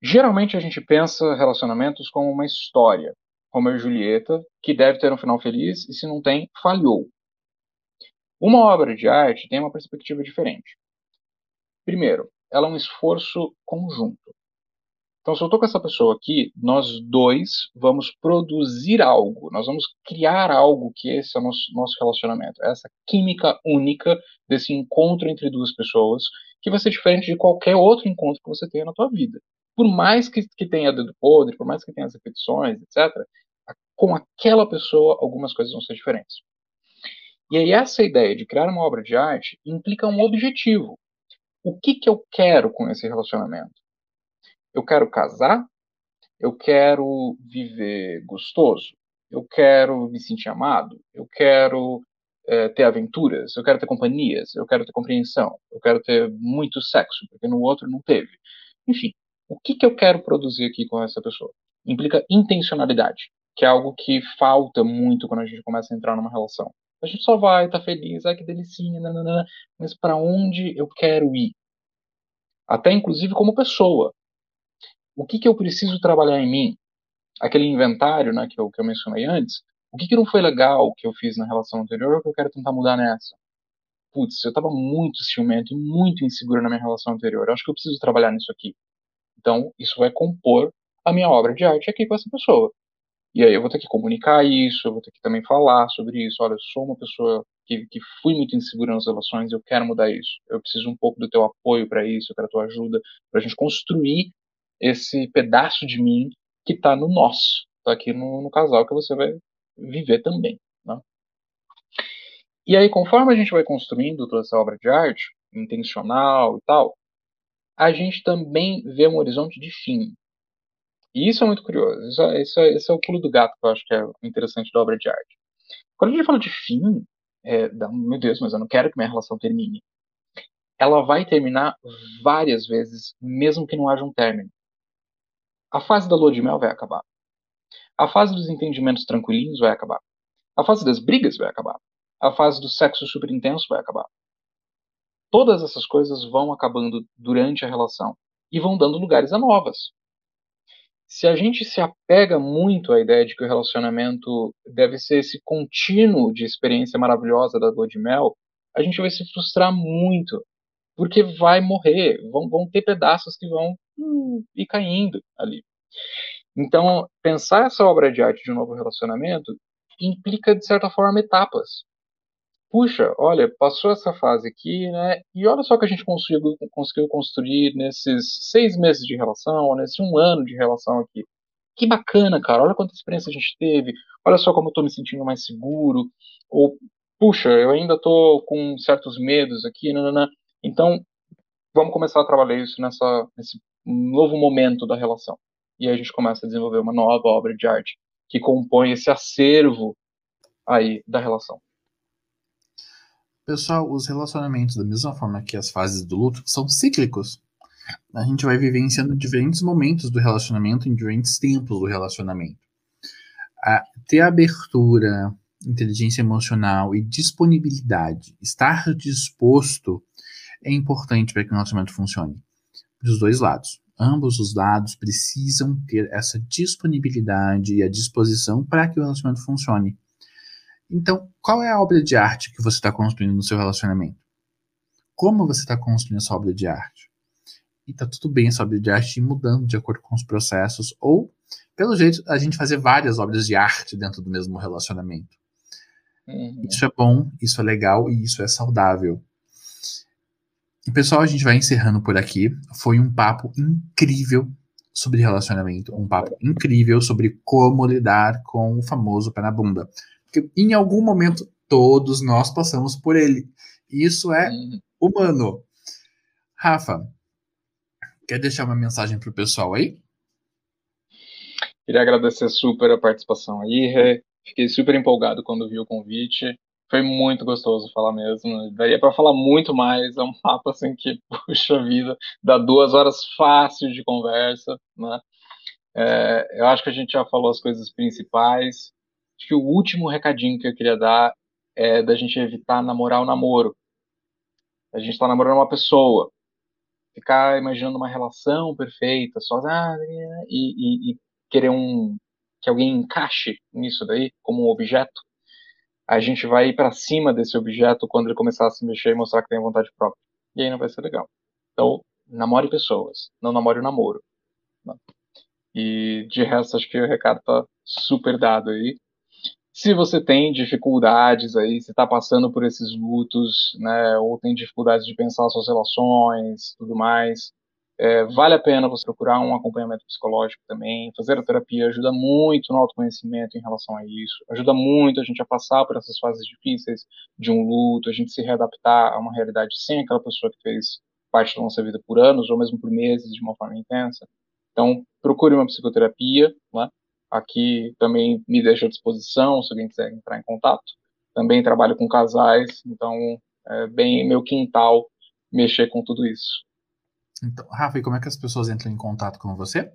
Geralmente a gente pensa relacionamentos como uma história, como e Julieta, que deve ter um final feliz e se não tem, falhou. Uma obra de arte tem uma perspectiva diferente. Primeiro, ela é um esforço conjunto. Então, se eu estou com essa pessoa aqui, nós dois vamos produzir algo, nós vamos criar algo que esse é o nosso, nosso relacionamento. Essa química única desse encontro entre duas pessoas, que vai ser diferente de qualquer outro encontro que você tenha na tua vida. Por mais que, que tenha dedo podre, por mais que tenha as repetições, etc., com aquela pessoa algumas coisas vão ser diferentes. E aí essa ideia de criar uma obra de arte implica um objetivo. O que, que eu quero com esse relacionamento? Eu quero casar? Eu quero viver gostoso? Eu quero me sentir amado? Eu quero é, ter aventuras? Eu quero ter companhias? Eu quero ter compreensão? Eu quero ter muito sexo, porque no outro não teve. Enfim, o que, que eu quero produzir aqui com essa pessoa? Implica intencionalidade, que é algo que falta muito quando a gente começa a entrar numa relação. A gente só vai, tá feliz, ai que delicinha, nanana, mas para onde eu quero ir? Até inclusive como pessoa o que, que eu preciso trabalhar em mim? Aquele inventário né, que, eu, que eu mencionei antes, o que, que não foi legal que eu fiz na relação anterior que eu quero tentar mudar nessa? Putz, eu estava muito ciumento e muito inseguro na minha relação anterior. Eu acho que eu preciso trabalhar nisso aqui. Então, isso vai compor a minha obra de arte aqui com essa pessoa. E aí eu vou ter que comunicar isso, eu vou ter que também falar sobre isso. Olha, eu sou uma pessoa que, que fui muito insegura nas relações, eu quero mudar isso. Eu preciso um pouco do teu apoio para isso, eu quero a tua ajuda, para a gente construir esse pedaço de mim que está no nosso, está aqui no, no, casal que você vai viver também. Né? E aí, conforme a gente vai construindo toda essa obra de arte, intencional e tal, a gente também vê um horizonte de fim. E isso é muito curioso. Isso, é, isso, é, esse é o pulo do gato que eu acho que é interessante da obra de arte. Quando a gente fala de fim, é, meu Deus, mas eu não quero que minha relação termine. Ela vai terminar várias vezes, mesmo que não haja um término. A fase da lua de mel vai acabar. A fase dos entendimentos tranquilinhos vai acabar. A fase das brigas vai acabar. A fase do sexo super intenso vai acabar. Todas essas coisas vão acabando durante a relação e vão dando lugares a novas. Se a gente se apega muito à ideia de que o relacionamento deve ser esse contínuo de experiência maravilhosa da lua de mel, a gente vai se frustrar muito, porque vai morrer, vão, vão ter pedaços que vão hum, ir caindo ali. Então, pensar essa obra de arte de um novo relacionamento implica, de certa forma, etapas. Puxa, olha, passou essa fase aqui, né? E olha só que a gente conseguiu, conseguiu construir nesses seis meses de relação, nesse um ano de relação aqui. Que bacana, cara. Olha quanta experiência a gente teve. Olha só como eu tô me sentindo mais seguro. Ou, puxa, eu ainda tô com certos medos aqui, nanana. Então, vamos começar a trabalhar isso nessa, nesse novo momento da relação. E aí a gente começa a desenvolver uma nova obra de arte que compõe esse acervo aí da relação. Pessoal, os relacionamentos, da mesma forma que as fases do luto, são cíclicos. A gente vai vivenciando diferentes momentos do relacionamento em diferentes tempos do relacionamento. A, ter abertura, inteligência emocional e disponibilidade, estar disposto é importante para que o relacionamento funcione. Dos dois lados. Ambos os lados precisam ter essa disponibilidade e a disposição para que o relacionamento funcione. Então, qual é a obra de arte que você está construindo no seu relacionamento? Como você está construindo essa obra de arte? E tá tudo bem essa obra de arte ir mudando de acordo com os processos, ou, pelo jeito, a gente fazer várias obras de arte dentro do mesmo relacionamento. Uhum. Isso é bom, isso é legal e isso é saudável. E pessoal, a gente vai encerrando por aqui. Foi um papo incrível sobre relacionamento, um papo incrível sobre como lidar com o famoso pé na bunda. Porque em algum momento todos nós passamos por ele. Isso é uhum. humano. Rafa, quer deixar uma mensagem pro pessoal aí? Queria agradecer super a participação aí, Fiquei super empolgado quando vi o convite. foi muito gostoso falar mesmo. Daria para falar muito mais. É um papo assim que, puxa vida, dá duas horas fácil de conversa, né? É, eu acho que a gente já falou as coisas principais. Acho que o último recadinho que eu queria dar é da gente evitar namorar o namoro. A gente está namorando uma pessoa, ficar imaginando uma relação perfeita, só ah, e, e, e querer um que alguém encaixe nisso daí como um objeto a gente vai ir para cima desse objeto quando ele começar a se mexer e mostrar que tem vontade própria. E aí não vai ser legal. Então, namore pessoas, não namore o namoro. E de resto, acho que o recado tá super dado aí. Se você tem dificuldades aí, se está passando por esses lutos, né, ou tem dificuldades de pensar suas relações, tudo mais, é, vale a pena você procurar um acompanhamento psicológico também. Fazer a terapia ajuda muito no autoconhecimento em relação a isso. Ajuda muito a gente a passar por essas fases difíceis de um luto, a gente se readaptar a uma realidade sem aquela pessoa que fez parte da nossa vida por anos ou mesmo por meses de uma forma intensa. Então, procure uma psicoterapia. Né? Aqui também me deixo à disposição se alguém quiser entrar em contato. Também trabalho com casais, então é bem meu quintal mexer com tudo isso. Então, Rafa, e como é que as pessoas entram em contato com você?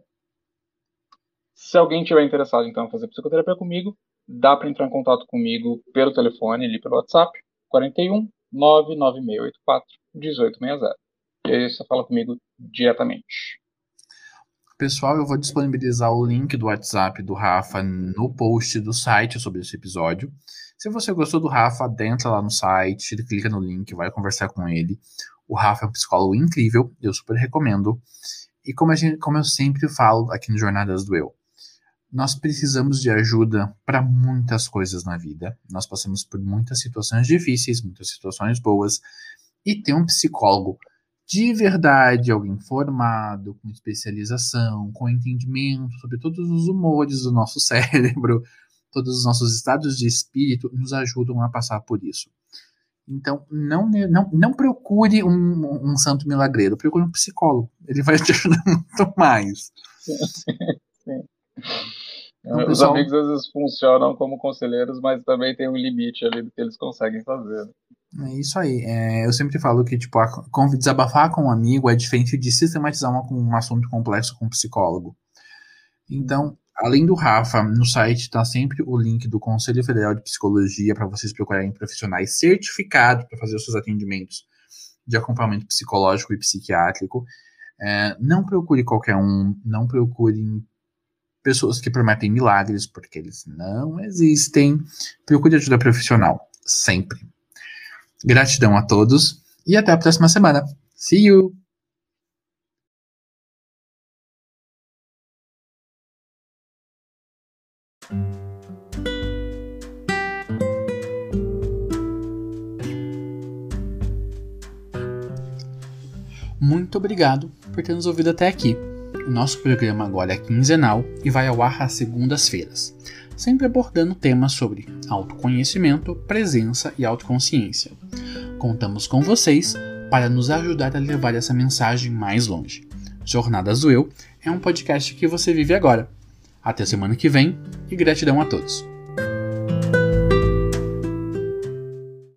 Se alguém tiver interessado então em fazer psicoterapia comigo, dá para entrar em contato comigo pelo telefone, ali pelo WhatsApp, 41 99684 1860. E aí você fala comigo diretamente. Pessoal, eu vou disponibilizar o link do WhatsApp do Rafa no post do site sobre esse episódio. Se você gostou do Rafa, entra lá no site, clica no link, vai conversar com ele. O Rafa é um psicólogo incrível, eu super recomendo. E como, gente, como eu sempre falo aqui no Jornadas do Eu, nós precisamos de ajuda para muitas coisas na vida. Nós passamos por muitas situações difíceis, muitas situações boas. E ter um psicólogo de verdade, alguém formado, com especialização, com entendimento sobre todos os humores do nosso cérebro, todos os nossos estados de espírito, nos ajudam a passar por isso. Então, não, não, não procure um, um santo milagreiro, procure um psicólogo. Ele vai te ajudar muito mais. Sim, sim. Então, Os pessoal... amigos às vezes funcionam como conselheiros, mas também tem um limite ali do que eles conseguem fazer. É isso aí. É, eu sempre falo que, tipo, a, desabafar com um amigo é diferente de sistematizar uma, um assunto complexo com um psicólogo. Então, Além do Rafa, no site está sempre o link do Conselho Federal de Psicologia para vocês procurarem profissionais certificados para fazer os seus atendimentos de acompanhamento psicológico e psiquiátrico. É, não procure qualquer um, não procure pessoas que prometem milagres, porque eles não existem. Procure ajuda profissional, sempre. Gratidão a todos e até a próxima semana. See you! Muito obrigado por ter nos ouvido até aqui. O nosso programa agora é quinzenal e vai ao ar às segundas-feiras, sempre abordando temas sobre autoconhecimento, presença e autoconsciência. Contamos com vocês para nos ajudar a levar essa mensagem mais longe. Jornadas do Eu é um podcast que você vive agora. Até semana que vem e gratidão a todos.